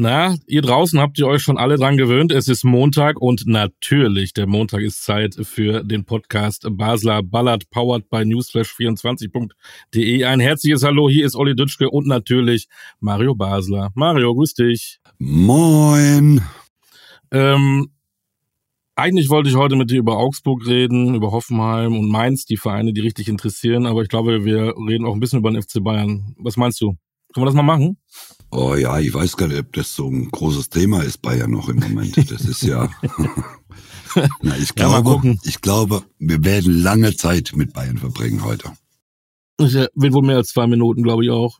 Na, ihr draußen habt ihr euch schon alle dran gewöhnt. Es ist Montag und natürlich, der Montag ist Zeit für den Podcast Basler Ballard, powered by newsflash24.de. Ein herzliches Hallo, hier ist Olli Dütschke und natürlich Mario Basler. Mario, grüß dich. Moin. Ähm, eigentlich wollte ich heute mit dir über Augsburg reden, über Hoffenheim und Mainz, die Vereine, die richtig interessieren, aber ich glaube, wir reden auch ein bisschen über den FC Bayern. Was meinst du? Können wir das mal machen? Oh ja, ich weiß gar nicht, ob das so ein großes Thema ist, Bayern noch im Moment. Das ist ja. Na, ich glaube, ja, ich glaube, wir werden lange Zeit mit Bayern verbringen heute. Ich will wohl mehr als zwei Minuten, glaube ich auch.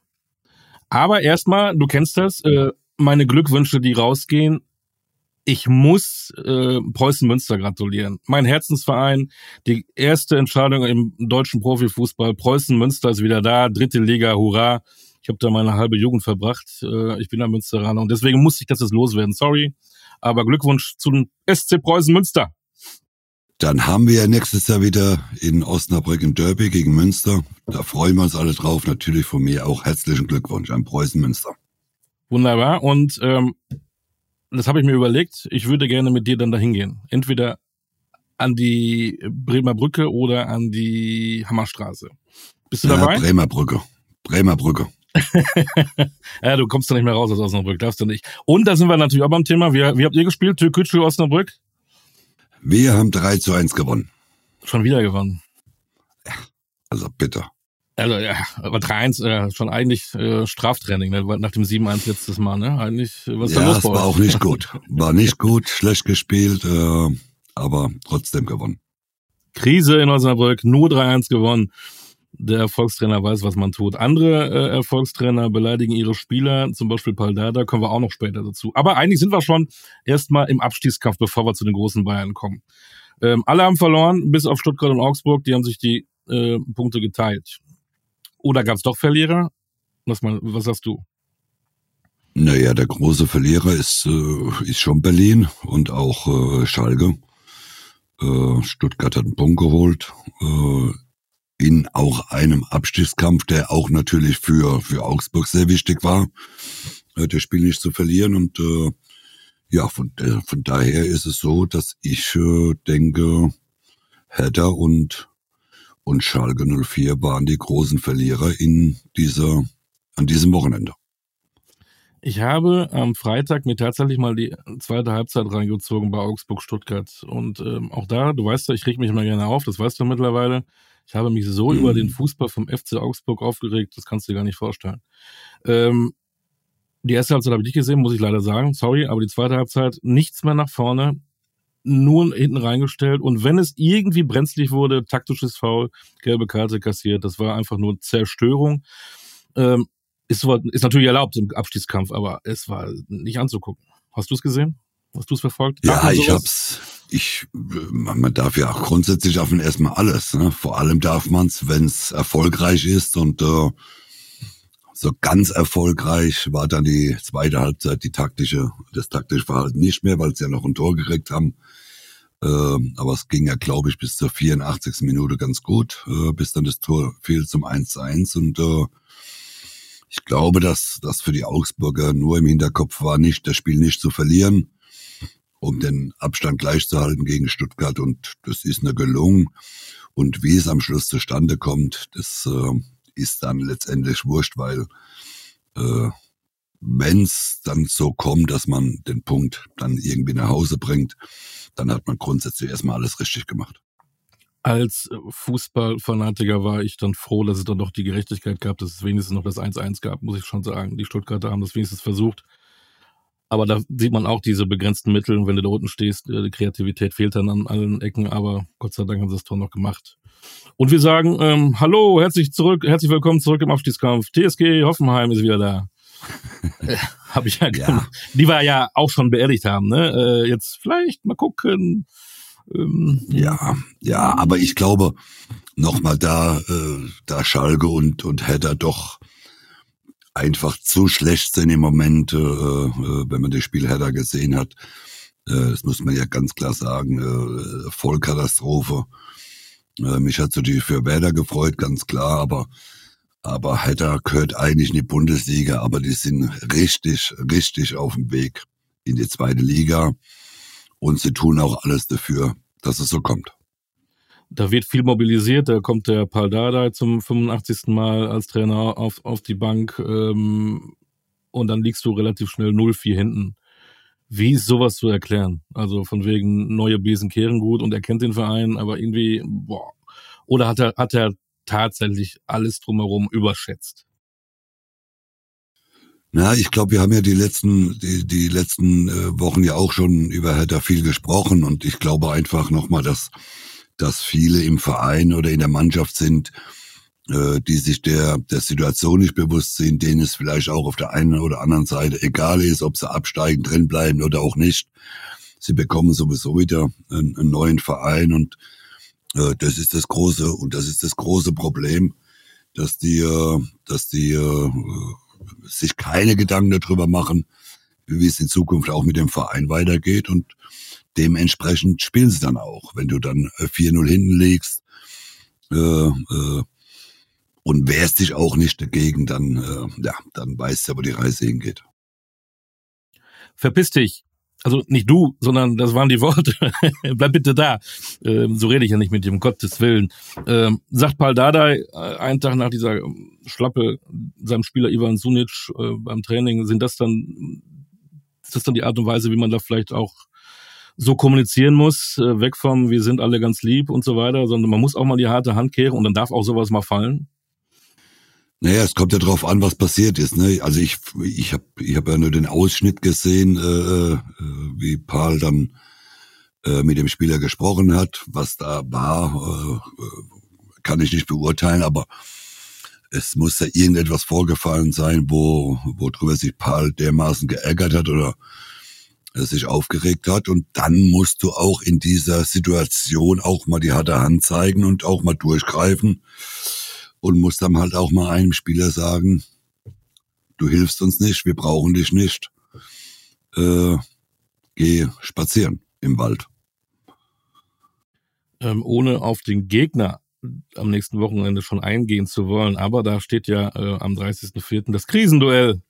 Aber erstmal, du kennst das, äh, meine Glückwünsche, die rausgehen. Ich muss äh, Preußen Münster gratulieren. Mein Herzensverein, die erste Entscheidung im deutschen Profifußball. Preußen Münster ist wieder da, dritte Liga, hurra. Ich habe da meine halbe Jugend verbracht. Äh, ich bin ein Münsteraner und deswegen musste ich das jetzt loswerden. Sorry, aber Glückwunsch zum SC Preußen Münster. Dann haben wir ja nächstes Jahr wieder in Osnabrück im Derby gegen Münster. Da freuen wir uns alle drauf. Natürlich von mir auch herzlichen Glückwunsch an Preußen Münster. Wunderbar. Und ähm, das habe ich mir überlegt. Ich würde gerne mit dir dann dahin gehen. Entweder an die Bremer Brücke oder an die Hammerstraße. Bist du dabei? Ja, Bremer Brücke. Bremer Brücke. ja, du kommst da nicht mehr raus aus Osnabrück, darfst du nicht. Und da sind wir natürlich auch beim Thema. Wie, wie habt ihr gespielt? Türkgücü, Osnabrück? Wir haben 3 zu 1 gewonnen. Schon wieder gewonnen. Ja, also bitte. Also ja, aber 3-1 äh, schon eigentlich äh, Straftraining, ne? nach dem 7-1 letztes Mal, ne? Eigentlich, was ja, los das war auch nicht gut. War nicht gut, schlecht gespielt, äh, aber trotzdem gewonnen. Krise in Osnabrück, nur 3-1 gewonnen der Erfolgstrainer weiß, was man tut. Andere äh, Erfolgstrainer beleidigen ihre Spieler, zum Beispiel Paldada, kommen wir auch noch später dazu. Aber eigentlich sind wir schon erstmal im Abstiegskampf, bevor wir zu den großen Bayern kommen. Ähm, alle haben verloren, bis auf Stuttgart und Augsburg, die haben sich die äh, Punkte geteilt. Oder gab es doch Verlierer? Was, mal, was sagst du? Naja, der große Verlierer ist, äh, ist schon Berlin und auch äh, Schalke. Äh, Stuttgart hat einen Punkt geholt. In auch einem Abstiegskampf, der auch natürlich für, für Augsburg sehr wichtig war, äh, das Spiel nicht zu verlieren. Und äh, ja, von, äh, von daher ist es so, dass ich äh, denke, Hertha und, und Schalke 04 waren die großen Verlierer in dieser, an diesem Wochenende. Ich habe am Freitag mir tatsächlich mal die zweite Halbzeit reingezogen bei Augsburg-Stuttgart. Und ähm, auch da, du weißt ja, ich reg mich immer gerne auf, das weißt du mittlerweile. Ich habe mich so mhm. über den Fußball vom FC Augsburg aufgeregt, das kannst du dir gar nicht vorstellen. Ähm, die erste Halbzeit habe ich nicht gesehen, muss ich leider sagen. Sorry, aber die zweite Halbzeit nichts mehr nach vorne, nur hinten reingestellt. Und wenn es irgendwie brenzlig wurde, taktisches Foul, gelbe Karte kassiert, das war einfach nur Zerstörung. Ähm, ist, ist natürlich erlaubt im Abstiegskampf, aber es war nicht anzugucken. Hast du es gesehen? Hast du es verfolgt? Ja, ich hab's. Ich, man darf ja auch grundsätzlich auf erstmal alles. Ne? Vor allem darf man's, wenn's erfolgreich ist und äh, so ganz erfolgreich war dann die zweite Halbzeit die taktische, das taktische Verhalten nicht mehr, weil sie ja noch ein Tor gekriegt haben. Äh, aber es ging ja, glaube ich, bis zur 84. Minute ganz gut, äh, bis dann das Tor fiel zum 1 zu 1 und äh, ich glaube, dass das für die Augsburger nur im Hinterkopf war, nicht das Spiel nicht zu verlieren, um den Abstand gleichzuhalten gegen Stuttgart und das ist eine gelungen. Und wie es am Schluss zustande kommt, das äh, ist dann letztendlich wurscht, weil äh, wenn es dann so kommt, dass man den Punkt dann irgendwie nach Hause bringt, dann hat man grundsätzlich erstmal alles richtig gemacht. Als Fußballfanatiker war ich dann froh, dass es dann doch die Gerechtigkeit gab, dass es wenigstens noch das 1-1 gab, muss ich schon sagen. Die Stuttgarter haben das wenigstens versucht. Aber da sieht man auch diese begrenzten Mittel. Wenn du da unten stehst, äh, die Kreativität fehlt dann an allen Ecken. Aber Gott sei Dank haben sie das Tor noch gemacht. Und wir sagen, ähm, hallo, herzlich zurück, herzlich willkommen zurück im Abstiegskampf. TSG Hoffenheim ist wieder da. Hab ich ja, ja. Die wir ja auch schon beerdigt haben. Ne? Äh, jetzt vielleicht mal gucken. Ähm, ja, ja, aber ich glaube, nochmal da, äh, da Schalke und, und Hedder doch einfach zu schlecht sind im Moment, äh, äh, wenn man das Spiel Hertha gesehen hat. Äh, das muss man ja ganz klar sagen. Äh, Vollkatastrophe. Äh, mich hat natürlich für Werder gefreut, ganz klar, aber Aber Hertha gehört eigentlich in die Bundesliga, aber die sind richtig, richtig auf dem Weg in die zweite Liga. Und sie tun auch alles dafür, dass es so kommt. Da wird viel mobilisiert, da kommt der Paul Dardai zum 85. Mal als Trainer auf, auf die Bank ähm, und dann liegst du relativ schnell 0-4 hinten. Wie ist sowas zu erklären? Also von wegen neue Besen kehren gut und er kennt den Verein, aber irgendwie, boah. Oder hat er, hat er tatsächlich alles drumherum überschätzt? Na, ich glaube, wir haben ja die letzten, die, die letzten äh, Wochen ja auch schon über Hertha viel gesprochen und ich glaube einfach nochmal, dass, dass viele im Verein oder in der Mannschaft sind, äh, die sich der, der Situation nicht bewusst sind, denen es vielleicht auch auf der einen oder anderen Seite egal ist, ob sie absteigen, drin bleiben oder auch nicht. Sie bekommen sowieso wieder einen, einen neuen Verein und äh, das ist das große und das ist das große Problem, dass die, äh, dass die äh, sich keine Gedanken darüber machen, wie es in Zukunft auch mit dem Verein weitergeht und dementsprechend spielen sie dann auch. Wenn du dann 4-0 äh, hinten liegst äh, äh, und wehrst dich auch nicht dagegen, dann, äh, ja, dann weißt du, wo die Reise hingeht. Verpiss dich. Also nicht du, sondern das waren die Worte. Bleib bitte da. Ähm, so rede ich ja nicht mit dir, um Gottes Willen. Ähm, sagt Paul Dardai äh, einen Tag nach dieser Schlappe seinem Spieler Ivan Sunic äh, beim Training, sind das dann, ist das dann die Art und Weise, wie man da vielleicht auch so kommunizieren muss, äh, weg vom wir sind alle ganz lieb und so weiter, sondern man muss auch mal die harte Hand kehren und dann darf auch sowas mal fallen? Naja, es kommt ja drauf an, was passiert ist. Ne? Also ich, ich habe ich hab ja nur den Ausschnitt gesehen, äh, äh, wie Paul dann äh, mit dem Spieler gesprochen hat. Was da war, äh, kann ich nicht beurteilen, aber es muss ja irgendetwas vorgefallen sein, wo worüber sich Paul dermaßen geärgert hat oder sich aufgeregt hat. Und dann musst du auch in dieser Situation auch mal die harte Hand zeigen und auch mal durchgreifen und muss dann halt auch mal einem Spieler sagen, du hilfst uns nicht, wir brauchen dich nicht. Äh, geh spazieren im Wald. Ähm, ohne auf den Gegner am nächsten Wochenende schon eingehen zu wollen, aber da steht ja äh, am 30.04. das Krisenduell.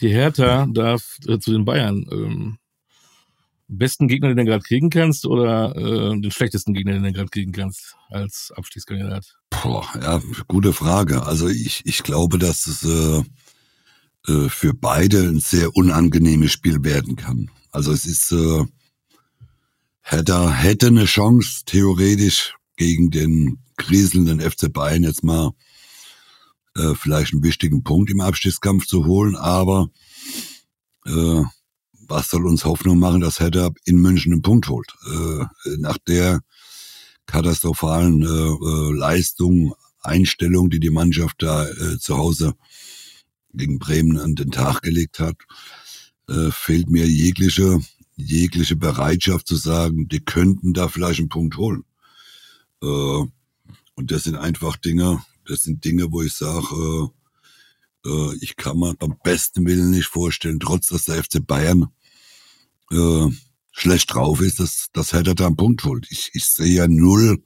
Die Hertha darf äh, zu den Bayern. Ähm, besten Gegner, den du gerade kriegen kannst, oder äh, den schlechtesten Gegner, den du gerade kriegen kannst als Abstiegskandidat? Boah, ja, gute Frage. Also ich, ich glaube, dass es äh, äh, für beide ein sehr unangenehmes Spiel werden kann. Also es ist, äh, hätte, hätte eine Chance, theoretisch gegen den kriselnden FC Bayern jetzt mal äh, vielleicht einen wichtigen Punkt im Abstiegskampf zu holen, aber äh, was soll uns Hoffnung machen, dass Hertha in München einen Punkt holt? Äh, nach der katastrophalen äh, äh, Leistung, Einstellung, die die Mannschaft da äh, zu Hause gegen Bremen an den Tag gelegt hat, äh, fehlt mir jegliche, jegliche Bereitschaft zu sagen, die könnten da vielleicht einen Punkt holen. Äh, und das sind einfach Dinge, das sind Dinge, wo ich sage, ich kann mir beim besten Willen nicht vorstellen, trotz dass der FC Bayern äh, schlecht drauf ist, dass, dass Hertha da einen Punkt holt. Ich, ich sehe ja null,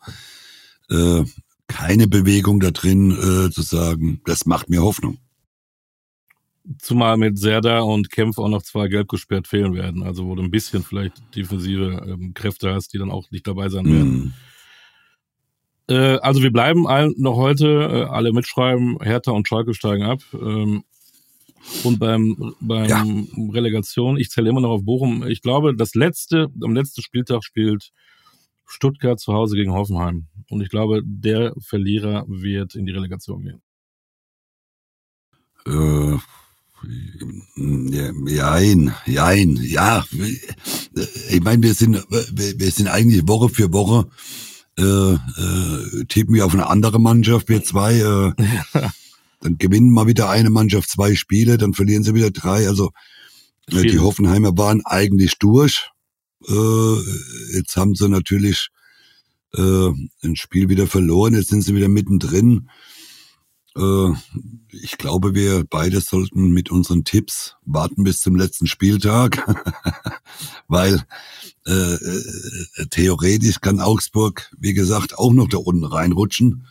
äh, keine Bewegung da drin, äh, zu sagen, das macht mir Hoffnung. Zumal mit Serda und Kempf auch noch zwei gelb gesperrt fehlen werden. Also wo du ein bisschen vielleicht defensive ähm, Kräfte hast, die dann auch nicht dabei sein werden. Mm. Äh, also wir bleiben allen noch heute, äh, alle mitschreiben, Hertha und Schalke steigen ab. Ähm, und beim, beim ja. Relegation, ich zähle immer noch auf Bochum. Ich glaube, das letzte, am letzten Spieltag spielt Stuttgart zu Hause gegen Hoffenheim. Und ich glaube, der Verlierer wird in die Relegation gehen. Äh, jein, jein, ja. Ich meine, wir sind, wir sind eigentlich Woche für Woche äh, äh, tippen wir auf eine andere Mannschaft, wir zwei. Äh, Dann gewinnen mal wieder eine Mannschaft zwei Spiele, dann verlieren sie wieder drei. Also äh, die Hoffenheimer waren eigentlich durch. Äh, jetzt haben sie natürlich äh, ein Spiel wieder verloren. Jetzt sind sie wieder mittendrin. Äh, ich glaube, wir beide sollten mit unseren Tipps warten bis zum letzten Spieltag, weil äh, äh, theoretisch kann Augsburg, wie gesagt, auch noch da unten reinrutschen.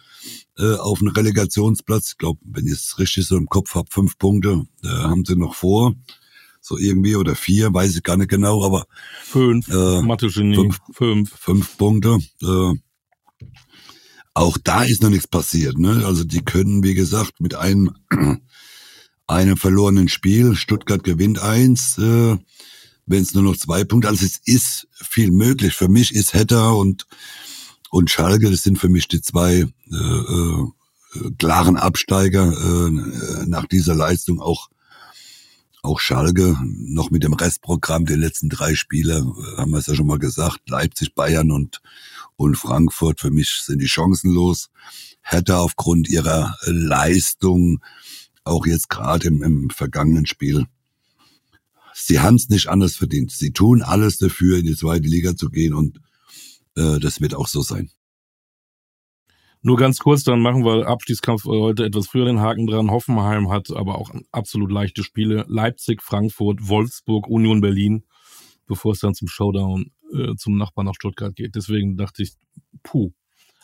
Äh, auf einen Relegationsplatz. Ich glaube, wenn ich es richtig so im Kopf habe, fünf Punkte äh, haben sie noch vor. So irgendwie oder vier, weiß ich gar nicht genau, aber fünf, äh, fünf, fünf. fünf Punkte. Äh, auch da ist noch nichts passiert. Ne? Also die können, wie gesagt, mit einem, einem verlorenen Spiel, Stuttgart gewinnt eins, äh, wenn es nur noch zwei Punkte, also es ist viel möglich. Für mich ist Hetter und und Schalke, das sind für mich die zwei äh, äh, klaren Absteiger äh, nach dieser Leistung. Auch auch Schalke noch mit dem Restprogramm der letzten drei Spiele äh, haben wir es ja schon mal gesagt. Leipzig, Bayern und und Frankfurt für mich sind die chancenlos. Hertha aufgrund ihrer Leistung auch jetzt gerade im, im vergangenen Spiel sie haben es nicht anders verdient. Sie tun alles dafür, in die zweite Liga zu gehen und äh, das wird auch so sein. Nur ganz kurz, dann machen wir Abstiegskampf heute etwas früher den Haken dran. Hoffenheim hat aber auch absolut leichte Spiele. Leipzig, Frankfurt, Wolfsburg, Union Berlin, bevor es dann zum Showdown äh, zum Nachbarn nach Stuttgart geht. Deswegen dachte ich, puh.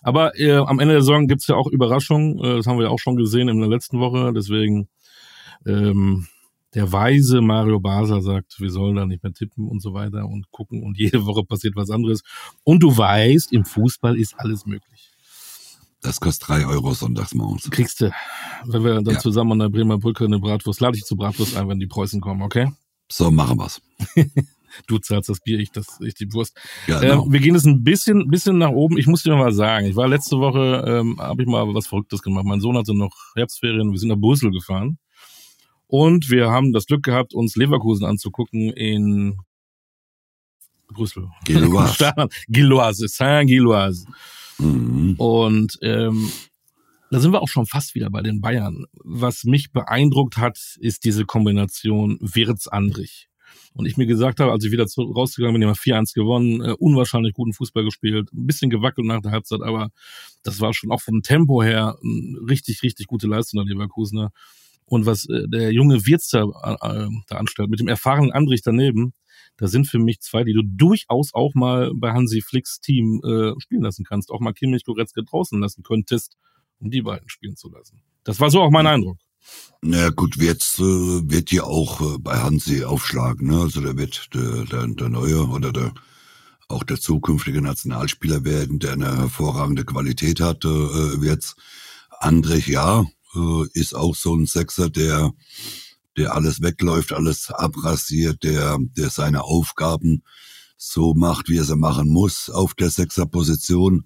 Aber äh, am Ende der Saison gibt's ja auch Überraschungen. Äh, das haben wir ja auch schon gesehen in der letzten Woche. Deswegen ähm, der weise Mario Basler sagt, wir sollen da nicht mehr tippen und so weiter und gucken und jede Woche passiert was anderes. Und du weißt, im Fußball ist alles möglich. Das kostet drei Euro sonntags morgens. Kriegst du, wenn wir dann ja. zusammen an der Bremer Brücke eine Bratwurst, lade ich zu Bratwurst ein, wenn die Preußen kommen, okay? So, machen wir's. du zahlst das Bier, ich, das, ich die Wurst. Ja, genau. äh, wir gehen jetzt ein bisschen, bisschen nach oben. Ich muss dir mal sagen, ich war letzte Woche, ähm, habe ich mal was Verrücktes gemacht. Mein Sohn hatte noch Herbstferien, wir sind nach Brüssel gefahren. Und wir haben das Glück gehabt, uns Leverkusen anzugucken in Brüssel. Gilloise. Gilloise, Saint-Gilloise. Mhm. Und ähm, da sind wir auch schon fast wieder bei den Bayern. Was mich beeindruckt hat, ist diese Kombination Wirtz-Andrich. Und ich mir gesagt habe, als ich wieder rausgegangen bin, haben wir 4-1 gewonnen, äh, unwahrscheinlich guten Fußball gespielt, ein bisschen gewackelt nach der Halbzeit, aber das war schon auch vom Tempo her eine richtig, richtig gute Leistung der Leverkusener. Und was äh, der junge Wirtz da, äh, da anstellt, mit dem erfahrenen Andrich daneben, da sind für mich zwei, die du durchaus auch mal bei Hansi Flicks Team äh, spielen lassen kannst, auch mal Kimmich Goretzke draußen lassen könntest, um die beiden spielen zu lassen. Das war so auch mein Eindruck. Na gut, jetzt äh, wird ja auch äh, bei Hansi aufschlagen, ne? Also da wird der, der, der neue oder der auch der zukünftige Nationalspieler werden, der eine hervorragende Qualität hat, äh, wird's. Andrich, ja, äh, ist auch so ein Sechser, der, der alles wegläuft, alles abrasiert, der, der seine Aufgaben so macht, wie er sie machen muss auf der Sechserposition.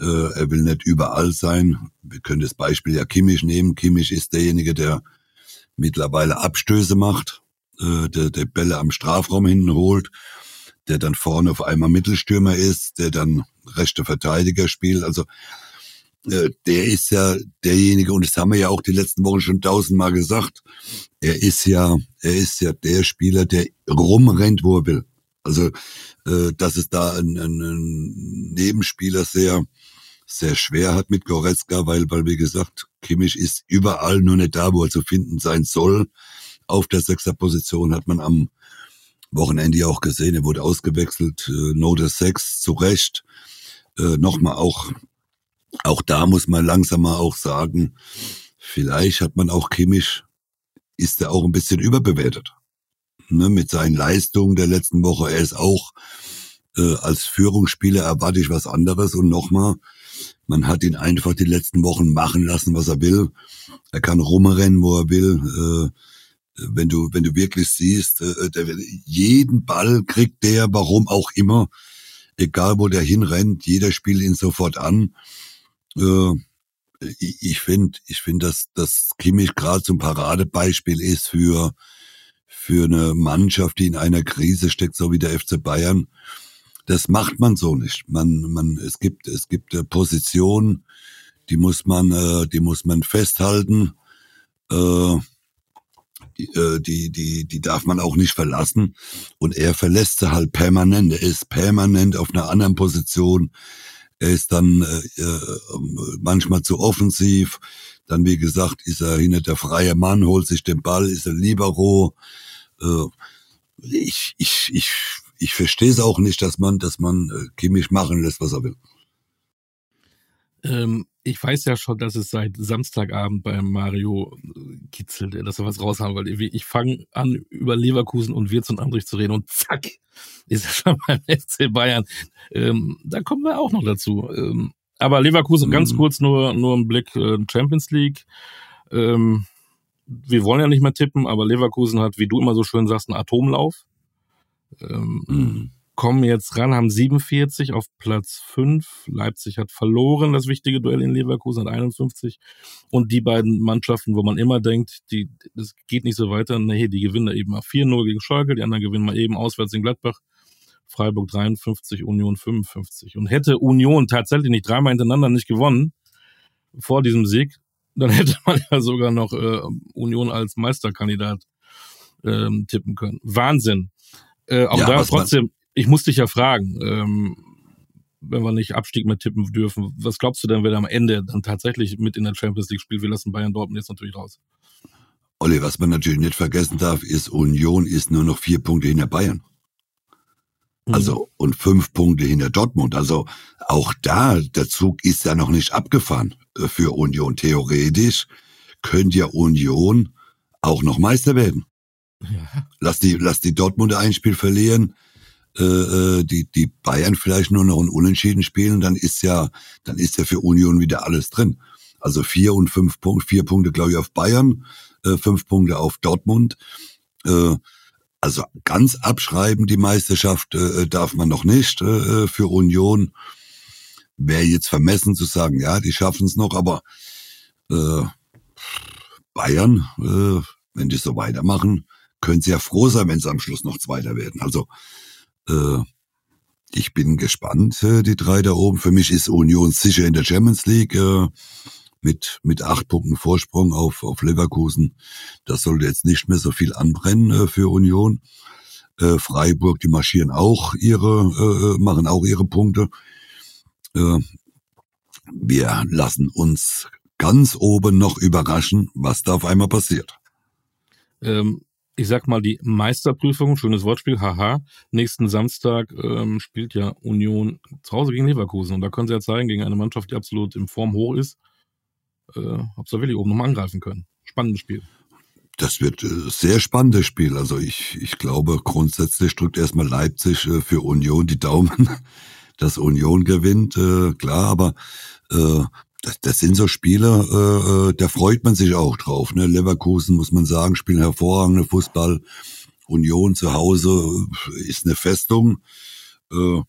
Äh, er will nicht überall sein. Wir können das Beispiel ja Kimmich nehmen. Kimmich ist derjenige, der mittlerweile Abstöße macht, äh, der, der Bälle am Strafraum hinten holt, der dann vorne auf einmal Mittelstürmer ist, der dann rechte Verteidiger spielt. Also der ist ja derjenige, und das haben wir ja auch die letzten Wochen schon tausendmal gesagt, er ist ja, er ist ja der Spieler, der rumrennt, wo er will. Also, äh, dass es da einen, einen Nebenspieler sehr, sehr schwer hat mit Goretzka, weil, weil wie gesagt, Kimmich ist überall nur nicht da, wo er zu finden sein soll. Auf der Sechserposition hat man am Wochenende ja auch gesehen, er wurde ausgewechselt, äh, Note 6 zu Recht. Äh, Nochmal auch auch da muss man langsam mal auch sagen, vielleicht hat man auch chemisch, ist er auch ein bisschen überbewertet. Ne, mit seinen Leistungen der letzten Woche. Er ist auch äh, als Führungsspieler erwarte ich was anderes. Und nochmal, man hat ihn einfach die letzten Wochen machen lassen, was er will. Er kann rumrennen, wo er will. Äh, wenn du, wenn du wirklich siehst, äh, der, jeden Ball kriegt der, warum auch immer, egal wo der hinrennt, jeder spielt ihn sofort an. Äh, ich finde, ich finde, dass, dass Kimmich gerade zum Paradebeispiel ist für, für eine Mannschaft, die in einer Krise steckt, so wie der FC Bayern. Das macht man so nicht. Man, man, es gibt, es gibt äh, Positionen, die muss man, äh, die muss man festhalten. Äh, äh, die, die, die darf man auch nicht verlassen. Und er verlässt sie halt permanent. Er ist permanent auf einer anderen Position. Er ist dann äh, äh, manchmal zu offensiv. Dann, wie gesagt, ist er hinter der freie Mann, holt sich den Ball, ist er libero. Äh, ich ich, ich, ich verstehe es auch nicht, dass man, dass man äh, Kimmich machen lässt, was er will. Ähm, ich weiß ja schon, dass es seit Samstagabend beim Mario äh, kitzelt, dass er was raushaben will. Ich fange an, über Leverkusen und Wirtz und Andrich zu reden und zack, ist er schon beim FC Bayern. Ähm, da kommen wir auch noch dazu. Ähm, aber Leverkusen, mhm. ganz kurz nur, nur ein Blick äh, Champions League. Ähm, wir wollen ja nicht mehr tippen, aber Leverkusen hat, wie du immer so schön sagst, einen Atomlauf. Ähm, mhm kommen jetzt ran, haben 47 auf Platz 5. Leipzig hat verloren, das wichtige Duell in Leverkusen hat 51. Und die beiden Mannschaften, wo man immer denkt, die, das geht nicht so weiter, nee, die gewinnen da eben mal 4-0 gegen Schalke, die anderen gewinnen mal eben auswärts in Gladbach. Freiburg 53, Union 55. Und hätte Union tatsächlich nicht dreimal hintereinander nicht gewonnen vor diesem Sieg, dann hätte man ja sogar noch äh, Union als Meisterkandidat ähm, tippen können. Wahnsinn. Äh, auch ja, da trotzdem, ich muss dich ja fragen, ähm, wenn wir nicht Abstieg mehr tippen dürfen, was glaubst du denn, wer am Ende dann tatsächlich mit in der Champions League spielt? Wir lassen Bayern Dortmund jetzt natürlich raus. Olli, was man natürlich nicht vergessen darf, ist, Union ist nur noch vier Punkte hinter Bayern. Mhm. Also, und fünf Punkte hinter Dortmund. Also, auch da, der Zug ist ja noch nicht abgefahren äh, für Union. Theoretisch könnte ja Union auch noch Meister werden. Ja. Lass die, lass die Dortmunder ein Spiel verlieren, äh, äh, die, die Bayern vielleicht nur noch ein Unentschieden spielen, dann ist ja, dann ist ja für Union wieder alles drin. Also vier und fünf Punkte, vier Punkte, glaube ich, auf Bayern, äh, fünf Punkte auf Dortmund. Äh, also ganz abschreiben die Meisterschaft äh, darf man noch nicht äh, für Union. Wäre jetzt vermessen zu sagen, ja, die schaffen es noch, aber äh, Bayern, äh, wenn die so weitermachen, können sie ja froh sein, wenn sie am Schluss noch Zweiter werden. Also äh, ich bin gespannt, äh, die drei da oben. Für mich ist Union sicher in der Champions League äh, mit, mit acht Punkten Vorsprung auf, auf Leverkusen. Das sollte jetzt nicht mehr so viel anbrennen äh, für Union. Äh, Freiburg, die marschieren auch ihre, äh, äh machen auch ihre Punkte. Wir lassen uns ganz oben noch überraschen, was da auf einmal passiert. Ähm, ich sag mal, die Meisterprüfung, schönes Wortspiel, haha. Nächsten Samstag ähm, spielt ja Union zu Hause gegen Leverkusen. Und da können sie ja zeigen, gegen eine Mannschaft, die absolut im Form hoch ist, äh, ob sie wirklich oben nochmal angreifen können. Spannendes Spiel. Das wird äh, sehr spannendes Spiel. Also ich, ich glaube, grundsätzlich drückt erstmal Leipzig äh, für Union die Daumen, dass Union gewinnt, äh, klar, aber äh, das, das sind so Spiele, äh, äh, da freut man sich auch drauf. Ne? Leverkusen, muss man sagen, spielen hervorragende Fußball. Union zu Hause ist eine Festung. Äh,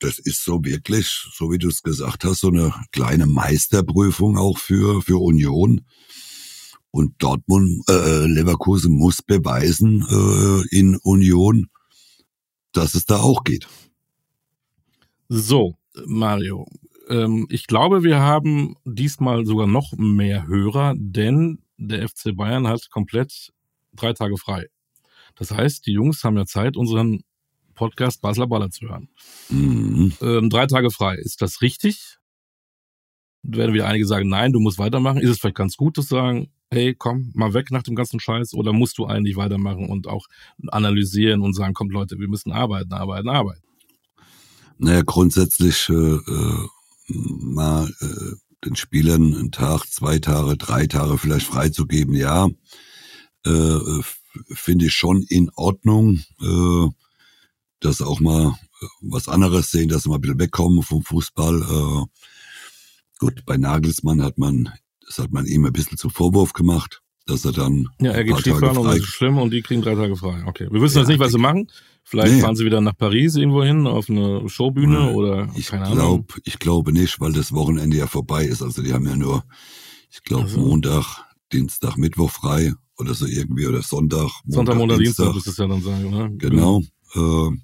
das ist so wirklich, so wie du es gesagt hast, so eine kleine Meisterprüfung auch für, für Union. Und Dortmund, äh, Leverkusen muss beweisen äh, in Union, dass es da auch geht. So, Mario, ähm, ich glaube, wir haben diesmal sogar noch mehr Hörer, denn der FC Bayern hat komplett drei Tage frei. Das heißt, die Jungs haben ja Zeit, unseren Podcast Basler Baller zu hören. Mhm. Ähm, drei Tage frei. Ist das richtig? Werden wieder einige sagen, nein, du musst weitermachen. Ist es vielleicht ganz gut zu sagen, hey, komm, mal weg nach dem ganzen Scheiß oder musst du eigentlich weitermachen und auch analysieren und sagen, kommt Leute, wir müssen arbeiten, arbeiten, arbeiten? Naja, grundsätzlich äh, äh mal äh, den Spielern einen Tag, zwei Tage, drei Tage vielleicht freizugeben, ja, äh, finde ich schon in Ordnung, äh, dass auch mal äh, was anderes sehen, dass sie mal ein bisschen wegkommen vom Fußball. Äh, gut, bei Nagelsmann hat man, das hat man ihm ein bisschen zum Vorwurf gemacht, dass er dann. Ja, er geht Skifahren und das ist schlimm und die kriegen drei Tage frei. Okay. Wir wissen ja, jetzt nicht, was sie machen. Vielleicht nee. fahren sie wieder nach Paris irgendwo hin auf eine Showbühne nee, oder ich keine glaub, Ahnung. Ich glaube nicht, weil das Wochenende ja vorbei ist. Also die haben ja nur, ich glaube, also. Montag, Dienstag, Mittwoch frei oder so irgendwie oder Sonntag. Montag, Sonntag, Montag, Dienstag, Dienstag ist es ja dann sagen, ne? Genau. genau. Äh,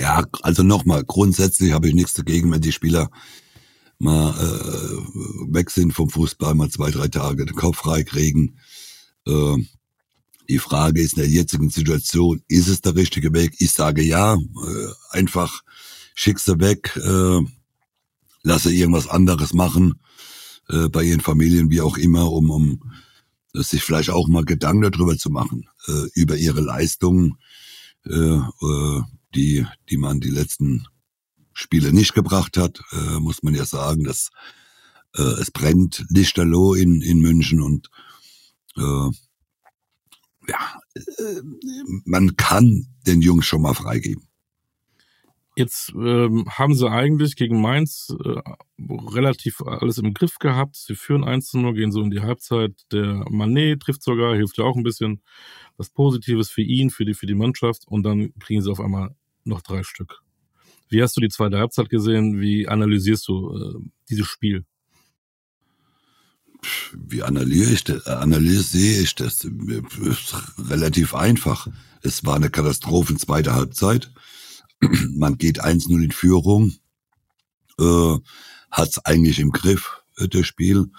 ja, also nochmal, grundsätzlich habe ich nichts dagegen, wenn die Spieler mal äh, weg sind vom Fußball, mal zwei, drei Tage den Kopf frei kriegen. Äh, die Frage ist in der jetzigen Situation, ist es der richtige Weg? Ich sage ja, äh, einfach schick sie weg, äh, lasse irgendwas anderes machen, äh, bei ihren Familien, wie auch immer, um, um sich vielleicht auch mal Gedanken darüber zu machen, äh, über ihre Leistungen, äh, äh, die, die man die letzten Spiele nicht gebracht hat, muss man ja sagen, dass äh, es brennt lichterloh in, in München und äh, ja, äh, man kann den Jungs schon mal freigeben. Jetzt ähm, haben sie eigentlich gegen Mainz äh, relativ alles im Griff gehabt. Sie führen 1 zu 0, gehen so in die Halbzeit. Der Manet trifft sogar, hilft ja auch ein bisschen. Was Positives für ihn, für die, für die Mannschaft. Und dann kriegen sie auf einmal noch drei Stück. Wie hast du die zweite Halbzeit gesehen? Wie analysierst du äh, dieses Spiel? Wie analysiere ich das? Analysiere ich das? Relativ einfach. Es war eine Katastrophe in zweiter Halbzeit. Man geht 1-0 in Führung, äh, hat es eigentlich im Griff, äh, das Spiel.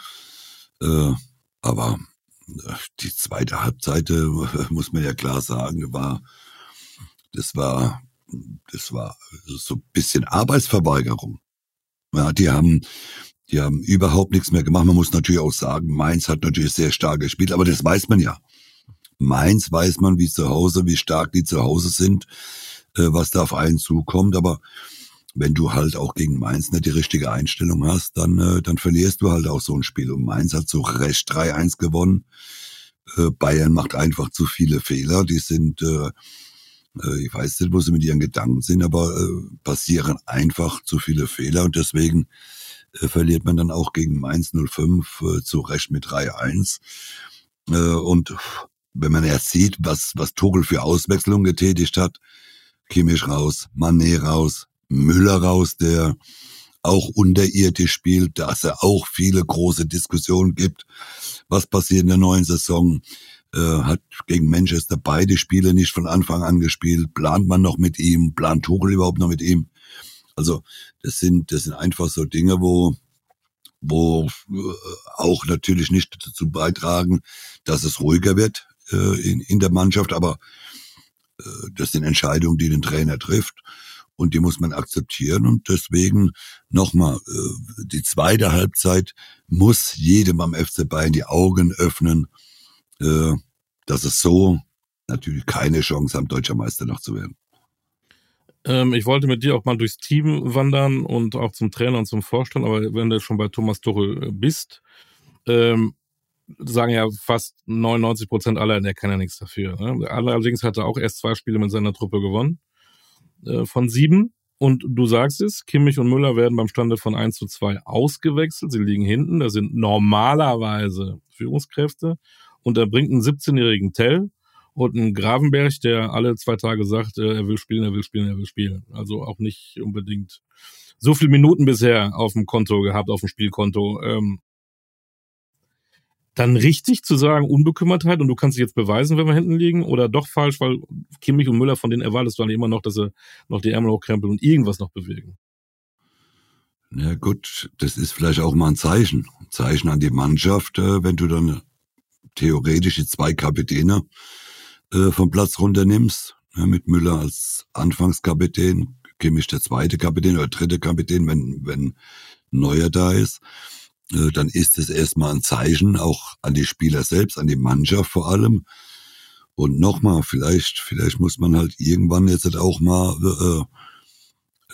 Äh, aber äh, die zweite Halbzeit, äh, muss man ja klar sagen, war, das war, das war so ein bisschen Arbeitsverweigerung. Ja, die haben, die haben überhaupt nichts mehr gemacht. Man muss natürlich auch sagen, Mainz hat natürlich sehr stark gespielt, aber das weiß man ja. Mainz weiß man, wie zu Hause, wie stark die zu Hause sind, äh, was da auf einen zukommt. Aber wenn du halt auch gegen Mainz nicht die richtige Einstellung hast, dann, äh, dann verlierst du halt auch so ein Spiel. Und Mainz hat so recht 3-1 gewonnen. Äh, Bayern macht einfach zu viele Fehler. Die sind, äh, äh, ich weiß nicht, wo sie mit ihren Gedanken sind, aber äh, passieren einfach zu viele Fehler. Und deswegen äh, verliert man dann auch gegen Mainz 05 äh, zu Recht mit 3-1. Äh, und wenn man erst sieht, was, was Tuchel für Auswechslung getätigt hat, Kimmich raus, Mané raus, Müller raus, der auch unterirdisch spielt, dass er auch viele große Diskussionen gibt. Was passiert in der neuen Saison? Äh, hat gegen Manchester beide Spiele nicht von Anfang an gespielt. Plant man noch mit ihm? Plant Tuchel überhaupt noch mit ihm? Also das sind das sind einfach so Dinge, wo wo äh, auch natürlich nicht dazu beitragen, dass es ruhiger wird äh, in, in der Mannschaft, aber äh, das sind Entscheidungen, die den Trainer trifft und die muss man akzeptieren und deswegen nochmal, äh, die zweite Halbzeit muss jedem am FC Bayern die Augen öffnen, äh, dass es so natürlich keine Chance haben, deutscher Meister noch zu werden. Ähm, ich wollte mit dir auch mal durchs Team wandern und auch zum Trainer und zum Vorstand, aber wenn du schon bei Thomas Tuchel bist, ähm, sagen ja fast 99 Prozent aller, der kann ja nichts dafür. Ne? Allerdings hat er auch erst zwei Spiele mit seiner Truppe gewonnen äh, von sieben. Und du sagst es, Kimmich und Müller werden beim Stande von 1 zu 2 ausgewechselt. Sie liegen hinten. Das sind normalerweise Führungskräfte. Und er bringt einen 17-jährigen Tell und einen Gravenberg, der alle zwei Tage sagt, äh, er will spielen, er will spielen, er will spielen. Also auch nicht unbedingt so viele Minuten bisher auf dem Konto gehabt, auf dem Spielkonto. Ähm, dann richtig zu sagen, Unbekümmertheit und du kannst dich jetzt beweisen, wenn wir hinten liegen, oder doch falsch, weil Kimmich und Müller, von denen erwartest du dann immer noch, dass sie noch die Ärmel hochkrempeln und irgendwas noch bewegen. Ja gut, das ist vielleicht auch mal ein Zeichen. Ein Zeichen an die Mannschaft, äh, wenn du dann theoretisch die zwei Kapitäne äh, vom Platz runternimmst, mit Müller als Anfangskapitän, Kimmich der zweite Kapitän oder dritte Kapitän, wenn, wenn Neuer da ist. Äh, dann ist es erstmal ein Zeichen auch an die Spieler selbst, an die Mannschaft vor allem. Und nochmal, vielleicht, vielleicht muss man halt irgendwann jetzt halt auch mal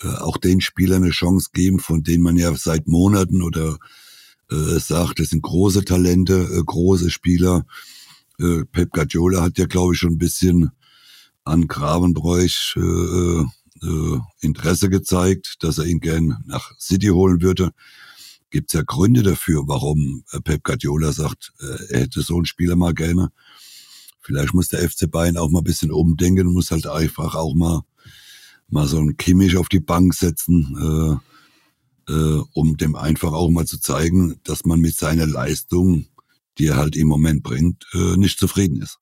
äh, äh, auch den Spielern eine Chance geben, von denen man ja seit Monaten oder äh, sagt, das sind große Talente, äh, große Spieler. Äh, Pep Guardiola hat ja, glaube ich, schon ein bisschen an Gravenbräuch äh, äh, Interesse gezeigt, dass er ihn gern nach City holen würde gibt es ja Gründe dafür, warum äh, Pep Guardiola sagt, äh, er hätte so einen Spieler mal gerne. Vielleicht muss der FC Bayern auch mal ein bisschen umdenken muss halt einfach auch mal, mal so einen Kimmich auf die Bank setzen, äh, äh, um dem einfach auch mal zu zeigen, dass man mit seiner Leistung, die er halt im Moment bringt, äh, nicht zufrieden ist.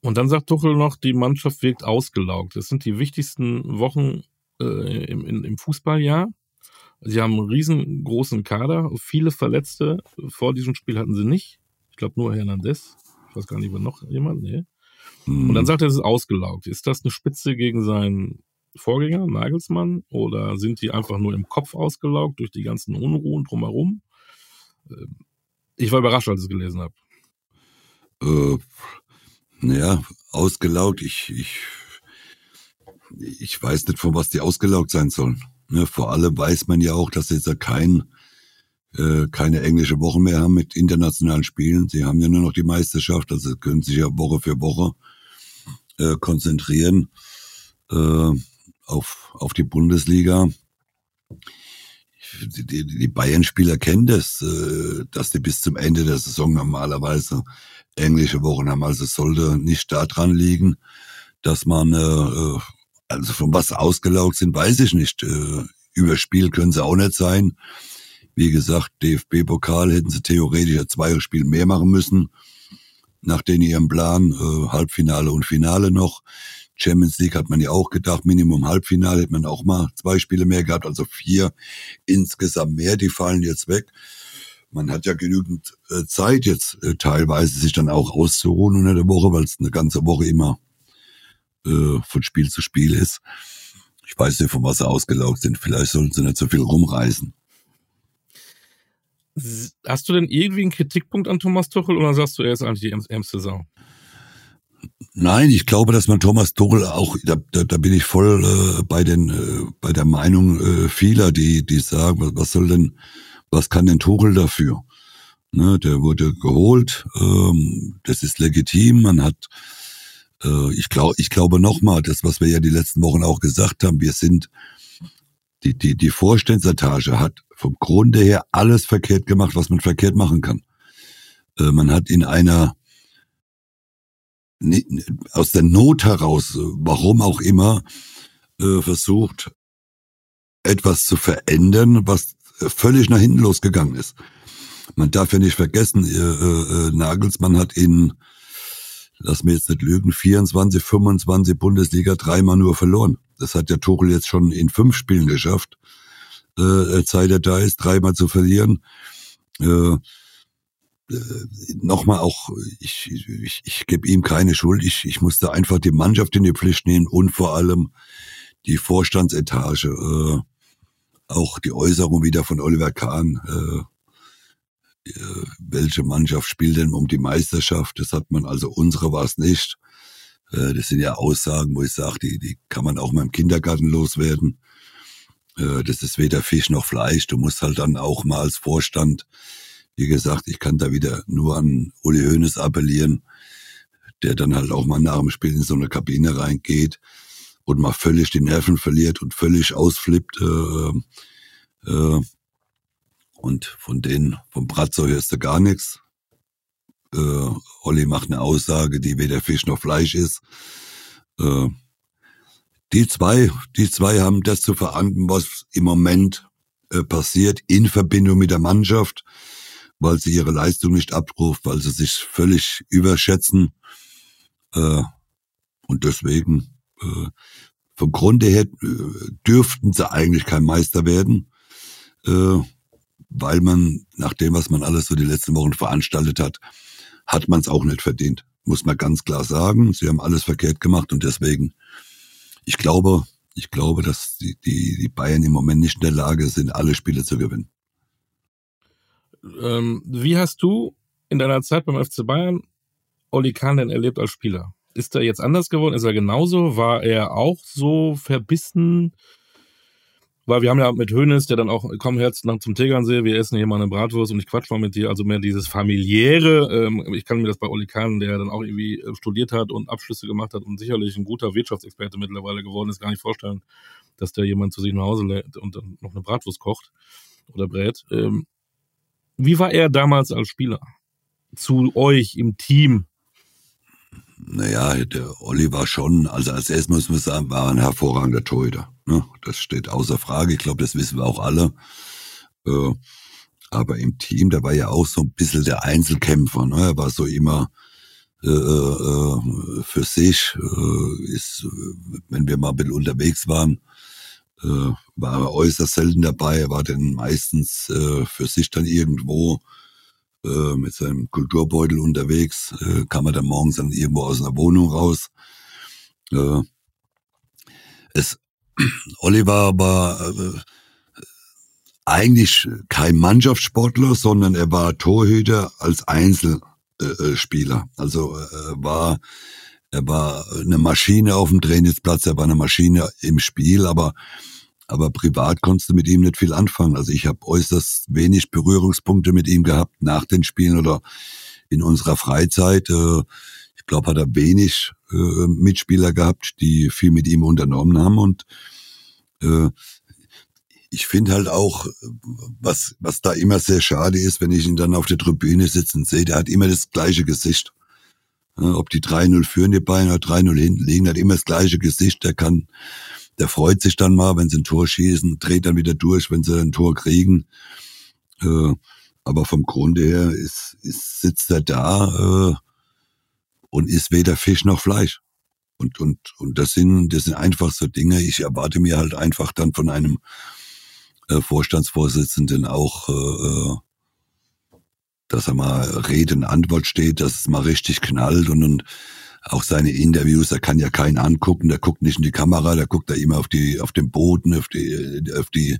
Und dann sagt Tuchel noch, die Mannschaft wirkt ausgelaugt. Das sind die wichtigsten Wochen äh, im, im Fußballjahr. Sie haben einen riesengroßen Kader, viele Verletzte. Vor diesem Spiel hatten sie nicht. Ich glaube nur Hernandez. Ich weiß gar nicht, war noch jemand. Nee. Und dann sagt er, es ist ausgelaugt. Ist das eine Spitze gegen seinen Vorgänger, Nagelsmann? Oder sind die einfach nur im Kopf ausgelaugt durch die ganzen Unruhen drumherum? Ich war überrascht, als ich es gelesen habe. Äh, naja, ausgelaugt. Ich, ich, ich weiß nicht, von was die ausgelaugt sein sollen. Ne, vor allem weiß man ja auch, dass jetzt kein, äh, keine englische Woche mehr haben mit internationalen Spielen. Sie haben ja nur noch die Meisterschaft, also können sich ja Woche für Woche äh, konzentrieren äh, auf, auf die Bundesliga. Die, die, Bayern-Spieler kennen das, äh, dass die bis zum Ende der Saison normalerweise englische Wochen haben. Also sollte nicht daran liegen, dass man, äh, äh, also von was ausgelaugt sind, weiß ich nicht. Überspielt können sie auch nicht sein. Wie gesagt, DFB-Pokal hätten sie theoretisch ein Zweierspiel mehr machen müssen, nach den ihrem Plan, Halbfinale und Finale noch. Champions League hat man ja auch gedacht, Minimum Halbfinale hätte man auch mal zwei Spiele mehr gehabt, also vier insgesamt mehr, die fallen jetzt weg. Man hat ja genügend äh, Zeit jetzt äh, teilweise sich dann auch auszuruhen unter der Woche, weil es eine ganze Woche immer äh, von Spiel zu Spiel ist. Ich weiß nicht, von was sie ausgelaugt sind. Vielleicht sollten sie nicht so viel rumreisen. Hast du denn irgendwie einen Kritikpunkt an Thomas Tuchel oder sagst du, er ist eigentlich die ärmste Sau? Nein, ich glaube, dass man Thomas Tuchel auch, da, da, da bin ich voll äh, bei den, äh, bei der Meinung äh, vieler, die, die sagen, was, was soll denn, was kann denn Tuchel dafür? Ne, der wurde geholt, ähm, das ist legitim, man hat, äh, ich glaube, ich glaube nochmal, das, was wir ja die letzten Wochen auch gesagt haben, wir sind, die, die, die Vorstandsetage hat vom Grunde her alles verkehrt gemacht, was man verkehrt machen kann. Äh, man hat in einer aus der Not heraus, warum auch immer, äh, versucht, etwas zu verändern, was völlig nach hinten losgegangen ist. Man darf ja nicht vergessen, äh, äh, Nagelsmann hat in, lass mir jetzt nicht lügen, 24, 25 Bundesliga dreimal nur verloren. Das hat der Tuchel jetzt schon in fünf Spielen geschafft. Äh, Zeit er da ist, dreimal zu verlieren. Äh, nochmal auch, ich, ich, ich gebe ihm keine Schuld. Ich, ich musste einfach die Mannschaft in die Pflicht nehmen und vor allem die Vorstandsetage. Äh, auch die Äußerung wieder von Oliver Kahn. Äh, äh, welche Mannschaft spielt denn um die Meisterschaft? Das hat man, also unsere war es nicht. Äh, das sind ja Aussagen, wo ich sage, die, die kann man auch mal im Kindergarten loswerden. Äh, das ist weder Fisch noch Fleisch. Du musst halt dann auch mal als Vorstand wie gesagt, ich kann da wieder nur an Uli Hoeneß appellieren, der dann halt auch mal nach dem Spiel in so eine Kabine reingeht und mal völlig die Nerven verliert und völlig ausflippt. Äh, äh, und von denen, vom Bratzo hörst du gar nichts. Äh, Olli macht eine Aussage, die weder Fisch noch Fleisch ist. Äh, die zwei, die zwei haben das zu verantworten, was im Moment äh, passiert in Verbindung mit der Mannschaft weil sie ihre Leistung nicht abruft, weil sie sich völlig überschätzen. Äh, und deswegen, äh, vom Grunde her äh, dürften sie eigentlich kein Meister werden, äh, weil man, nach dem, was man alles so die letzten Wochen veranstaltet hat, hat man es auch nicht verdient. Muss man ganz klar sagen. Sie haben alles verkehrt gemacht und deswegen, ich glaube, ich glaube, dass die, die, die Bayern im Moment nicht in der Lage sind, alle Spiele zu gewinnen. Ähm, wie hast du in deiner Zeit beim FC Bayern Oli Kahn denn erlebt als Spieler? Ist er jetzt anders geworden? Ist er genauso? War er auch so verbissen? Weil wir haben ja mit Hönes, der dann auch, komm Herz lang zum Tegernsee, wir essen hier mal eine Bratwurst und ich quatsch mal mit dir, also mehr dieses familiäre. Ähm, ich kann mir das bei Oli Kahn, der dann auch irgendwie äh, studiert hat und Abschlüsse gemacht hat und sicherlich ein guter Wirtschaftsexperte mittlerweile geworden ist, gar nicht vorstellen, dass der jemand zu sich nach Hause lädt und dann noch eine Bratwurst kocht oder brät. Ähm, wie war er damals als Spieler? Zu euch im Team? Naja, der Olli war schon, also als erstes muss man sagen, war ein hervorragender Torhüter. Ne? Das steht außer Frage. Ich glaube, das wissen wir auch alle. Äh, aber im Team, da war ja auch so ein bisschen der Einzelkämpfer. Ne? Er war so immer äh, äh, für sich, äh, ist, wenn wir mal ein bisschen unterwegs waren, äh, war er äußerst selten dabei. Er war dann meistens äh, für sich dann irgendwo äh, mit seinem Kulturbeutel unterwegs, äh, kam er dann morgens dann irgendwo aus einer Wohnung raus. Äh, es, Oliver war äh, eigentlich kein Mannschaftssportler, sondern er war Torhüter als Einzelspieler. Also äh, war er war eine Maschine auf dem Trainingsplatz, er war eine Maschine im Spiel, aber aber privat konntest du mit ihm nicht viel anfangen. Also ich habe äußerst wenig Berührungspunkte mit ihm gehabt nach den Spielen oder in unserer Freizeit. Äh, ich glaube, hat er wenig äh, Mitspieler gehabt, die viel mit ihm unternommen haben und äh, ich finde halt auch, was, was da immer sehr schade ist, wenn ich ihn dann auf der Tribüne sitzen sehe, der hat immer das gleiche Gesicht. Ob die 3-0 führen, die Bayern, oder 3-0 hinten liegen, hat immer das gleiche Gesicht. Der kann, der freut sich dann mal, wenn sie ein Tor schießen, dreht dann wieder durch, wenn sie ein Tor kriegen. Äh, aber vom Grunde her ist, ist, sitzt er da äh, und ist weder Fisch noch Fleisch. Und, und, und das sind, das sind einfach so Dinge. Ich erwarte mir halt einfach dann von einem äh, Vorstandsvorsitzenden auch, äh, äh dass er mal Rede und Antwort steht, dass es mal richtig knallt und, und auch seine Interviews, er kann ja keinen angucken, der guckt nicht in die Kamera, der guckt da immer auf die, auf den Boden, auf die, auf die,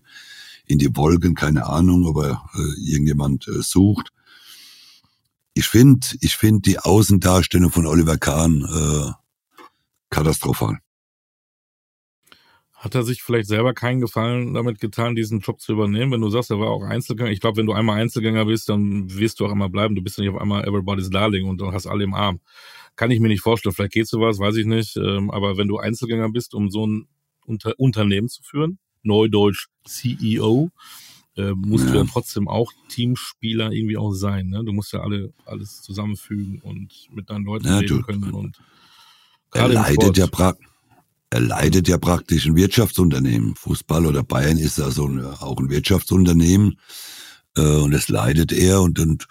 in die Wolken, keine Ahnung, ob er äh, irgendjemand äh, sucht. Ich finde, ich finde die Außendarstellung von Oliver Kahn äh, katastrophal. Hat er sich vielleicht selber keinen Gefallen damit getan, diesen Job zu übernehmen? Wenn du sagst, er war auch Einzelgänger. Ich glaube, wenn du einmal Einzelgänger bist, dann wirst du auch einmal bleiben. Du bist ja nicht auf einmal Everybody's Darling und hast alle im Arm. Kann ich mir nicht vorstellen. Vielleicht geht sowas, weiß ich nicht. Ähm, aber wenn du Einzelgänger bist, um so ein Unter Unternehmen zu führen, Neudeutsch CEO, äh, musst ja. du ja trotzdem auch Teamspieler irgendwie auch sein. Ne? Du musst ja alle alles zusammenfügen und mit deinen Leuten ja, reden du, können. Und er leidet ja praktisch er leidet ja praktisch ein Wirtschaftsunternehmen. Fußball oder Bayern ist ja so ein, auch ein Wirtschaftsunternehmen äh, und es leidet er und, und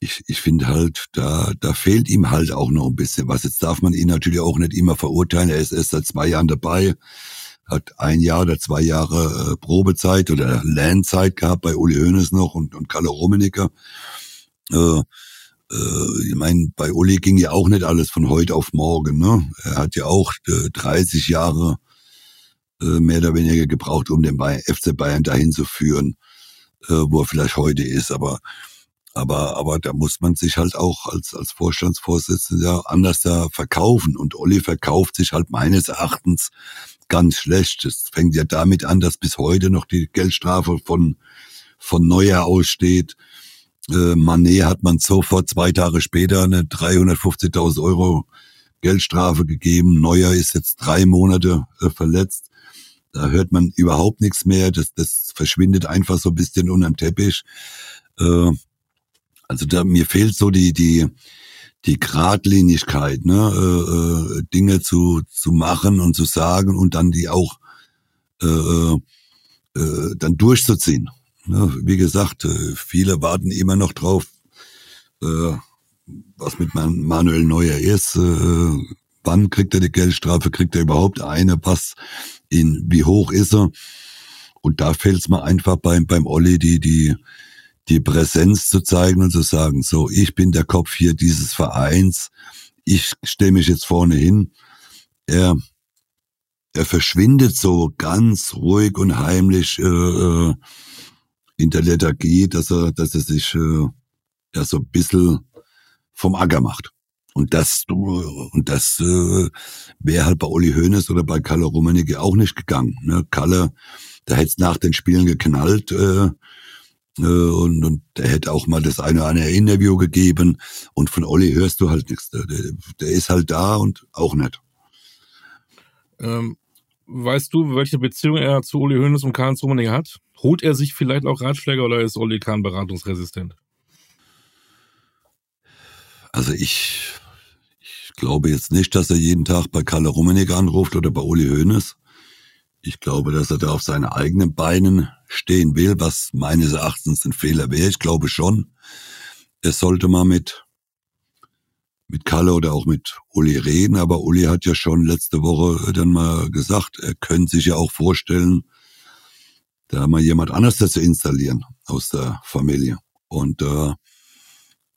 ich, ich finde halt, da, da fehlt ihm halt auch noch ein bisschen was. Jetzt darf man ihn natürlich auch nicht immer verurteilen. Er ist erst seit zwei Jahren dabei, hat ein Jahr oder zwei Jahre äh, Probezeit oder Lernzeit gehabt bei Uli Hoeneß noch und, und Kalle Rummenigge. Äh, ich meine, bei Uli ging ja auch nicht alles von heute auf morgen. Ne? Er hat ja auch äh, 30 Jahre äh, mehr oder weniger gebraucht, um den FC Bayern dahin zu führen, äh, wo er vielleicht heute ist. Aber aber, aber da muss man sich halt auch als, als Vorstandsvorsitzender anders da verkaufen. Und Olli verkauft sich halt meines Erachtens ganz schlecht. Es fängt ja damit an, dass bis heute noch die Geldstrafe von, von Neuer aussteht. Äh, Manet hat man sofort zwei Tage später eine 350.000 Euro Geldstrafe gegeben. Neuer ist jetzt drei Monate äh, verletzt. Da hört man überhaupt nichts mehr. Das, das verschwindet einfach so ein bisschen unter dem Teppich. Äh, also da, mir fehlt so die, die, die Gradlinigkeit, ne, äh, äh, Dinge zu, zu machen und zu sagen und dann die auch äh, äh, äh dann durchzuziehen. Ne, wie gesagt, äh, viele warten immer noch drauf, äh, was mit Manuel Neuer ist. Äh, wann kriegt er die Geldstrafe? Kriegt er überhaupt eine? Was in wie hoch ist er? Und da fällt es mir einfach beim beim Olli die die die Präsenz zu zeigen und zu sagen, so ich bin der Kopf hier dieses Vereins. Ich stelle mich jetzt vorne hin. Er er verschwindet so ganz ruhig und heimlich äh in der Lethargie, dass er, dass er sich äh, ja so ein bisschen vom Acker macht. Und das, und das äh, wäre halt bei Uli Hoeneß oder bei Kalle Rummenigge auch nicht gegangen. Ne? Kalle, der hätte nach den Spielen geknallt äh, äh, und, und der hätte auch mal das eine oder andere Interview gegeben. Und von Olli hörst du halt nichts. Der, der ist halt da und auch nicht. Ähm, weißt du, welche Beziehung er zu Uli Hoeneß und Karl Rummenigge hat? Holt er sich vielleicht auch Ratschläge oder ist Oli Kahn beratungsresistent? Also ich, ich glaube jetzt nicht, dass er jeden Tag bei Kalle Rummenigge anruft oder bei Uli Hoeneß. Ich glaube, dass er da auf seinen eigenen Beinen stehen will, was meines Erachtens ein Fehler wäre. Ich glaube schon, er sollte mal mit, mit Kalle oder auch mit Uli reden. Aber Uli hat ja schon letzte Woche dann mal gesagt, er könnte sich ja auch vorstellen, da mal jemand anders dazu installieren aus der Familie. Und äh,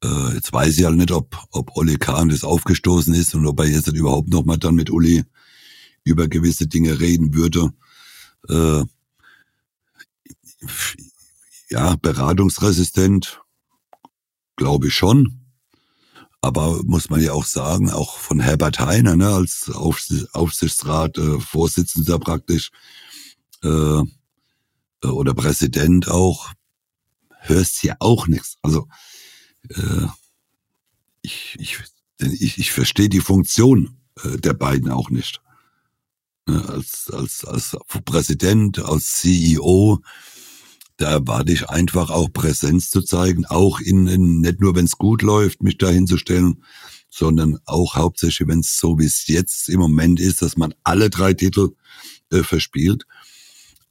äh, jetzt weiß ich halt nicht, ob, ob Olli Kahn das aufgestoßen ist und ob er jetzt überhaupt noch mal dann mit Uli über gewisse Dinge reden würde. Äh, ja, beratungsresistent, glaube ich schon. Aber muss man ja auch sagen, auch von Herbert Heiner, ne, als Aufsichtsrat, äh, Vorsitzender praktisch, äh, oder Präsident auch, hörst ja auch nichts. Also äh, ich, ich, ich, ich verstehe die Funktion äh, der beiden auch nicht. Ne, als, als, als Präsident, als CEO, da erwarte ich einfach auch Präsenz zu zeigen, auch in, in nicht nur wenn es gut läuft, mich da hinzustellen, sondern auch hauptsächlich, wenn es so wie es jetzt im Moment ist, dass man alle drei Titel äh, verspielt,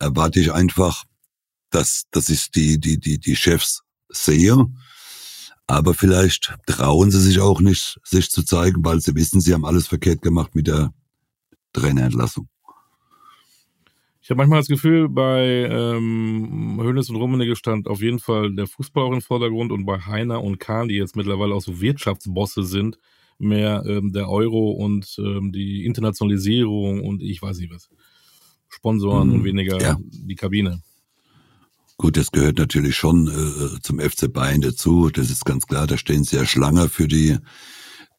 erwarte ich einfach, dass, dass ich die, die, die, die Chefs sehe. Aber vielleicht trauen sie sich auch nicht, sich zu zeigen, weil sie wissen, sie haben alles verkehrt gemacht mit der Trainerentlassung. Ich habe manchmal das Gefühl, bei ähm, Hönes und Rummenigge stand auf jeden Fall der Fußball auch im Vordergrund und bei Heiner und Kahn, die jetzt mittlerweile auch so Wirtschaftsbosse sind, mehr ähm, der Euro und ähm, die Internationalisierung und ich weiß nicht was. Sponsoren mhm, und weniger ja. die Kabine. Gut, das gehört natürlich schon äh, zum FC Bayern dazu. Das ist ganz klar. Da stehen sie ja Schlange für die,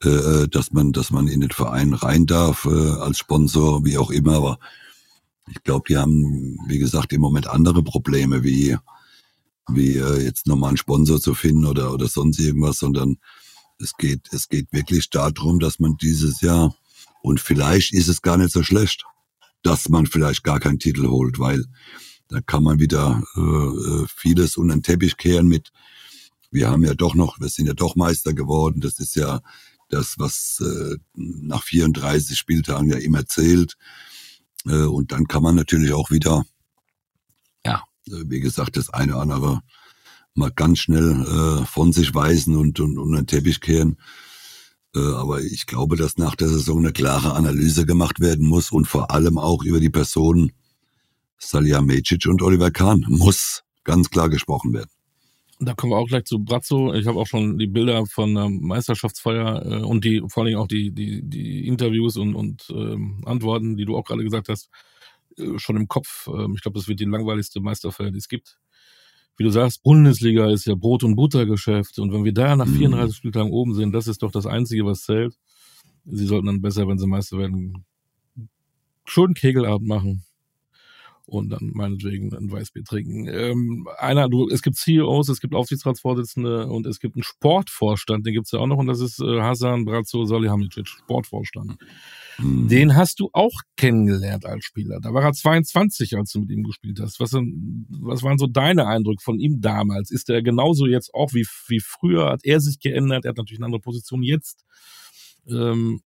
äh, dass man, dass man in den Verein rein darf äh, als Sponsor, wie auch immer. Aber ich glaube, die haben, wie gesagt, im Moment andere Probleme, wie wie äh, jetzt nochmal einen Sponsor zu finden oder oder sonst irgendwas, sondern es geht, es geht wirklich darum, dass man dieses Jahr, und vielleicht ist es gar nicht so schlecht, dass man vielleicht gar keinen Titel holt, weil da kann man wieder äh, äh, vieles unter den Teppich kehren mit, wir haben ja doch noch, wir sind ja doch Meister geworden, das ist ja das, was äh, nach 34 Spieltagen ja immer zählt. Äh, und dann kann man natürlich auch wieder, ja, äh, wie gesagt, das eine oder andere mal ganz schnell äh, von sich weisen und, und unter den Teppich kehren. Äh, aber ich glaube, dass nach der Saison eine klare Analyse gemacht werden muss und vor allem auch über die Personen Salihamidzic und Oliver Kahn muss ganz klar gesprochen werden. Da kommen wir auch gleich zu Brazzo. Ich habe auch schon die Bilder von der Meisterschaftsfeier äh, und die vor allen Dingen auch die, die, die Interviews und, und ähm, Antworten, die du auch gerade gesagt hast, äh, schon im Kopf. Ähm, ich glaube, das wird die langweiligste Meisterfeier, die es gibt wie du sagst, Bundesliga ist ja Brot- und Buttergeschäft. Und wenn wir da nach 34 mhm. Spieltagen oben sind, das ist doch das Einzige, was zählt. Sie sollten dann besser, wenn sie Meister werden, schon Kegelabend machen und dann meinetwegen ein Weißbier trinken. Ähm, einer, du, es gibt CEOs, es gibt Aufsichtsratsvorsitzende und es gibt einen Sportvorstand, den gibt's ja auch noch und das ist äh, Hasan Brazzo Salihamidzic, Sportvorstand. Mhm. Den hast du auch kennengelernt als Spieler. Da war er 22, als du mit ihm gespielt hast. Was, was waren so deine Eindrücke von ihm damals? Ist er genauso jetzt auch wie, wie früher? Hat er sich geändert? Er hat natürlich eine andere Position jetzt. Ähm,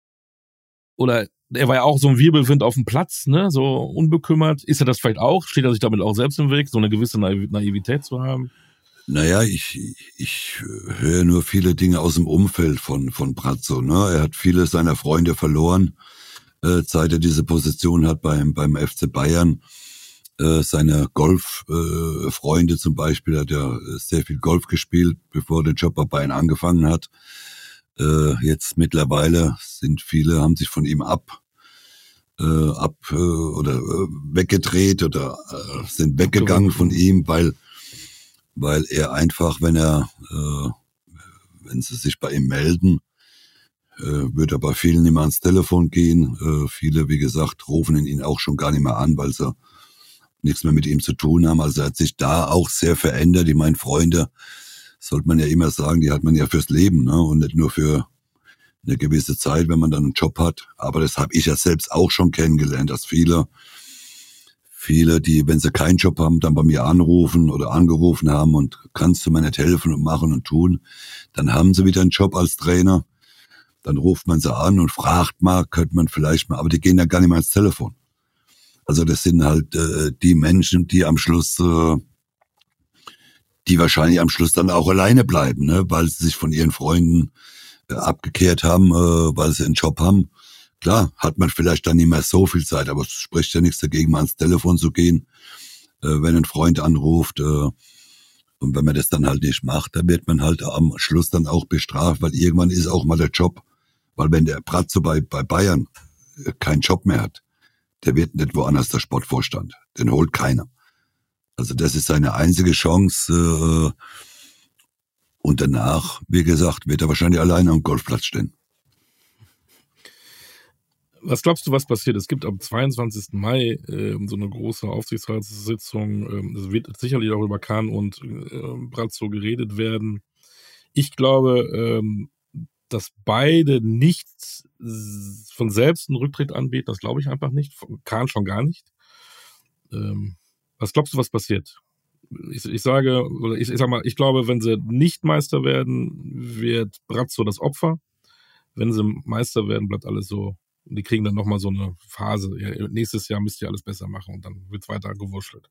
oder er war ja auch so ein Wirbelwind auf dem Platz, ne, so unbekümmert. Ist er das vielleicht auch? Steht er sich damit auch selbst im Weg, so eine gewisse Naivität zu haben? Naja, ich, ich höre nur viele Dinge aus dem Umfeld von, von Brazzo. Ne? Er hat viele seiner Freunde verloren, äh, seit er diese Position hat beim, beim FC Bayern. Äh, seine Golffreunde äh, zum Beispiel hat er sehr viel Golf gespielt, bevor der Job bei Bayern angefangen hat. Äh, jetzt mittlerweile sind viele, haben sich von ihm ab äh, ab äh, oder äh, weggedreht oder äh, sind weggegangen von ihm, weil weil er einfach, wenn er, äh, wenn sie sich bei ihm melden, äh, wird er bei vielen nicht mehr ans Telefon gehen. Äh, viele, wie gesagt, rufen ihn auch schon gar nicht mehr an, weil sie nichts mehr mit ihm zu tun haben. Also er hat sich da auch sehr verändert. Ich meine, Freunde, sollte man ja immer sagen, die hat man ja fürs Leben ne? und nicht nur für eine gewisse Zeit, wenn man dann einen Job hat. Aber das habe ich ja selbst auch schon kennengelernt, dass viele viele, die, wenn sie keinen Job haben, dann bei mir anrufen oder angerufen haben und kannst du mir nicht helfen und machen und tun, dann haben sie wieder einen Job als Trainer. Dann ruft man sie an und fragt mal, könnte man vielleicht mal, aber die gehen ja gar nicht mehr ans Telefon. Also das sind halt äh, die Menschen, die am Schluss, äh, die wahrscheinlich am Schluss dann auch alleine bleiben, ne? weil sie sich von ihren Freunden äh, abgekehrt haben, äh, weil sie einen Job haben Klar, hat man vielleicht dann nicht mehr so viel Zeit, aber es spricht ja nichts dagegen, mal ans Telefon zu gehen, äh, wenn ein Freund anruft. Äh, und wenn man das dann halt nicht macht, dann wird man halt am Schluss dann auch bestraft, weil irgendwann ist auch mal der Job. Weil wenn der Bratzo bei, bei Bayern äh, keinen Job mehr hat, der wird nicht woanders der Sportvorstand. Den holt keiner. Also das ist seine einzige Chance. Äh, und danach, wie gesagt, wird er wahrscheinlich alleine am Golfplatz stehen. Was glaubst du, was passiert? Es gibt am 22. Mai äh, so eine große Aufsichtsratssitzung. Ähm, es wird sicherlich auch über Kahn und äh, Brazzo geredet werden. Ich glaube, ähm, dass beide nicht von selbst einen Rücktritt anbieten. Das glaube ich einfach nicht. Kahn schon gar nicht. Ähm, was glaubst du, was passiert? Ich, ich sage, oder ich, ich sag mal, ich glaube, wenn sie nicht Meister werden, wird Brazzo das Opfer. Wenn sie Meister werden, bleibt alles so und die kriegen dann nochmal so eine Phase. Ja, nächstes Jahr müsst ihr alles besser machen und dann wird weiter gewurschtelt.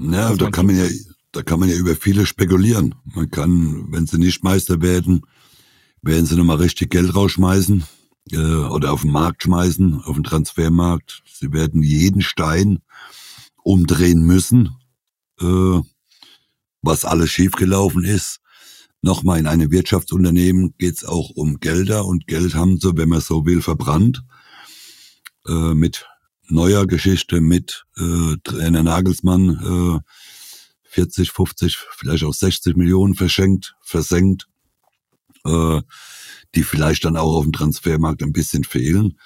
Ja, da kann man ja, da kann man ja über viele spekulieren. Man kann, wenn sie nicht Meister werden, werden sie nochmal richtig Geld rausschmeißen äh, oder auf den Markt schmeißen, auf den Transfermarkt. Sie werden jeden Stein umdrehen müssen, äh, was alles schiefgelaufen ist nochmal in einem Wirtschaftsunternehmen geht es auch um Gelder und Geld haben sie, wenn man so will, verbrannt. Äh, mit neuer Geschichte, mit äh, Trainer Nagelsmann äh, 40, 50, vielleicht auch 60 Millionen verschenkt, versenkt, äh, die vielleicht dann auch auf dem Transfermarkt ein bisschen fehlen.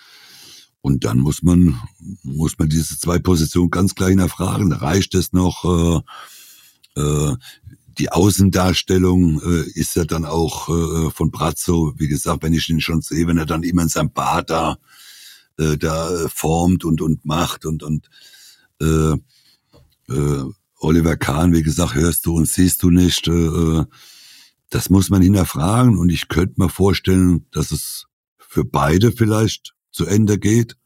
Und dann muss man, muss man diese zwei Positionen ganz klar hinterfragen. Reicht es noch, äh, äh, die Außendarstellung äh, ist ja dann auch äh, von Brazzo, wie gesagt, wenn ich ihn schon sehe, wenn er dann immer in seinem Bad da, äh, da formt und, und macht und, und äh, äh, Oliver Kahn, wie gesagt, hörst du und siehst du nicht. Äh, äh das muss man hinterfragen und ich könnte mir vorstellen, dass es für beide vielleicht zu Ende geht.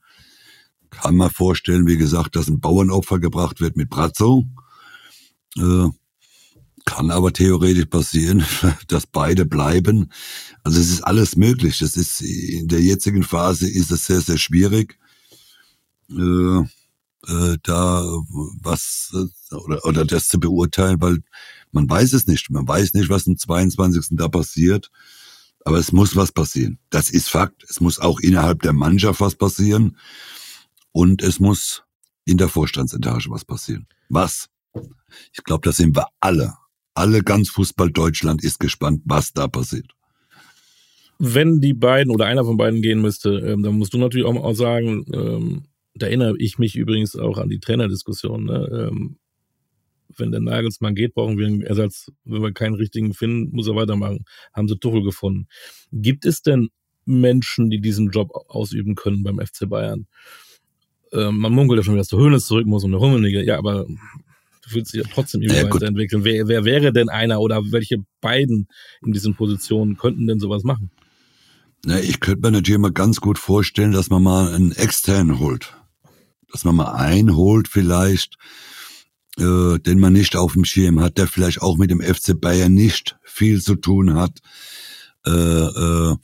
Kann man vorstellen, wie gesagt, dass ein Bauernopfer gebracht wird mit Brazzo. Äh, kann aber theoretisch passieren, dass beide bleiben. Also es ist alles möglich. Das ist in der jetzigen Phase ist es sehr, sehr schwierig, äh, äh, da was oder, oder das zu beurteilen, weil man weiß es nicht. Man weiß nicht, was am 22. da passiert. Aber es muss was passieren. Das ist Fakt. Es muss auch innerhalb der Mannschaft was passieren. Und es muss in der Vorstandsetage was passieren. Was? Ich glaube, da sind wir alle alle ganz Fußball Deutschland ist gespannt, was da passiert. Wenn die beiden oder einer von beiden gehen müsste, ähm, dann musst du natürlich auch, sagen, ähm, da erinnere ich mich übrigens auch an die Trainerdiskussion. Ne? Wenn der Nagelsmann geht, brauchen wir einen Ersatz. Wenn wir keinen richtigen finden, muss er weitermachen. Haben sie Tuchel gefunden. Gibt es denn Menschen, die diesen Job ausüben können beim FC Bayern? Ähm, man munkelt ja schon, dass der Höhnes zurück muss und der Rummenigge. Ja, aber du willst dich ja trotzdem irgendwie ja, weiterentwickeln. Wer, wer wäre denn einer oder welche beiden in diesen Positionen könnten denn sowas machen? Na, ich könnte mir natürlich mal ganz gut vorstellen, dass man mal einen externen holt. Dass man mal einen holt vielleicht, äh, den man nicht auf dem Schirm hat, der vielleicht auch mit dem FC Bayern nicht viel zu tun hat. Äh, äh,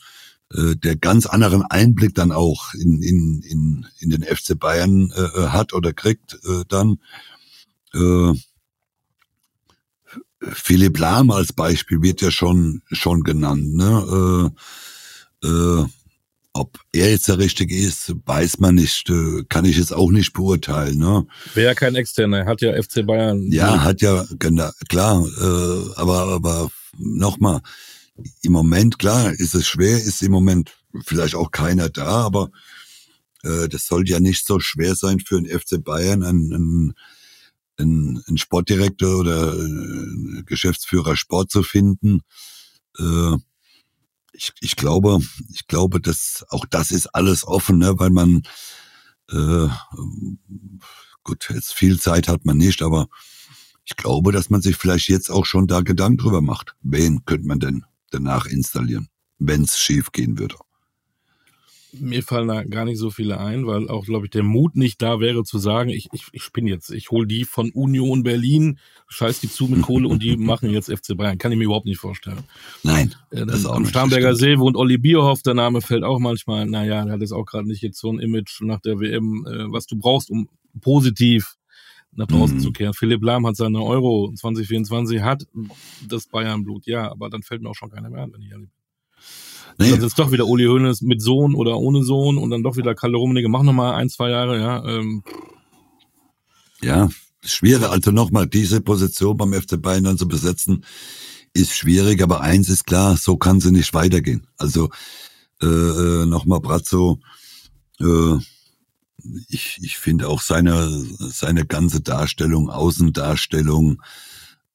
äh der ganz anderen Einblick dann auch in, in, in, in den FC Bayern äh, äh, hat oder kriegt äh, dann äh, Philipp Lahm als Beispiel wird ja schon schon genannt. Ne? Äh, äh, ob er jetzt der Richtige ist, weiß man nicht. Äh, kann ich jetzt auch nicht beurteilen. Ne? Wäre ja kein Externer, hat ja FC Bayern. Ja, hat ja, genau, klar. Äh, aber aber nochmal, im Moment, klar, ist es schwer, ist im Moment vielleicht auch keiner da, aber äh, das sollte ja nicht so schwer sein für den FC Bayern, einen, einen einen, Sportdirektor oder einen äh, Geschäftsführer Sport zu finden. Äh, ich, ich glaube, ich glaube, dass auch das ist alles offen, ne, weil man äh, gut, jetzt viel Zeit hat man nicht, aber ich glaube, dass man sich vielleicht jetzt auch schon da Gedanken drüber macht. Wen könnte man denn danach installieren, wenn es schief gehen würde? Mir fallen da gar nicht so viele ein, weil auch, glaube ich, der Mut nicht da wäre zu sagen, ich, ich, ich spinne jetzt, ich hole die von Union Berlin, scheiß die zu mit Kohle und die machen jetzt FC Bayern. Kann ich mir überhaupt nicht vorstellen. Nein. Äh, das ist auch am Starnberger See wohnt Olli Bierhoff, der Name fällt auch manchmal, naja, der hat jetzt auch gerade nicht jetzt so ein Image nach der WM, äh, was du brauchst, um positiv nach draußen mhm. zu kehren. Philipp Lahm hat seine Euro 2024, hat das Bayern-Blut, ja, aber dann fällt mir auch schon keiner mehr an, wenn ich ehrlich bin. Nee. Dann ist doch wieder Uli Hoeneß mit Sohn oder ohne Sohn und dann doch wieder Kalle Rummenigge. Mach noch mal ein, zwei Jahre, ja. Ähm. Ja, schwierig. Also nochmal, diese Position beim FC Bayern dann zu besetzen, ist schwierig. Aber eins ist klar, so kann sie nicht weitergehen. Also äh, äh nochmal Brazzo Äh, ich, ich finde auch seine, seine ganze Darstellung, Außendarstellung,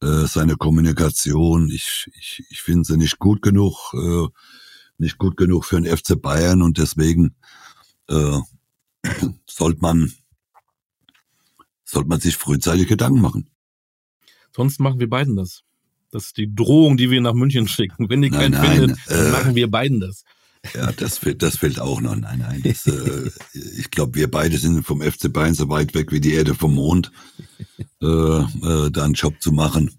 äh, seine Kommunikation, ich, ich, ich finde sie nicht gut genug, äh, nicht gut genug für den FC Bayern und deswegen äh, sollte man, sollte man sich frühzeitig Gedanken machen. Sonst machen wir beiden das. Das ist die Drohung, die wir nach München schicken. Wenn ihr keinen nein, findet, äh, machen wir beiden das. Ja, das fehlt, das fehlt auch noch. Nein, nein. Das, äh, ich glaube, wir beide sind vom FC Bayern so weit weg wie die Erde vom Mond, äh, äh, da einen Job zu machen.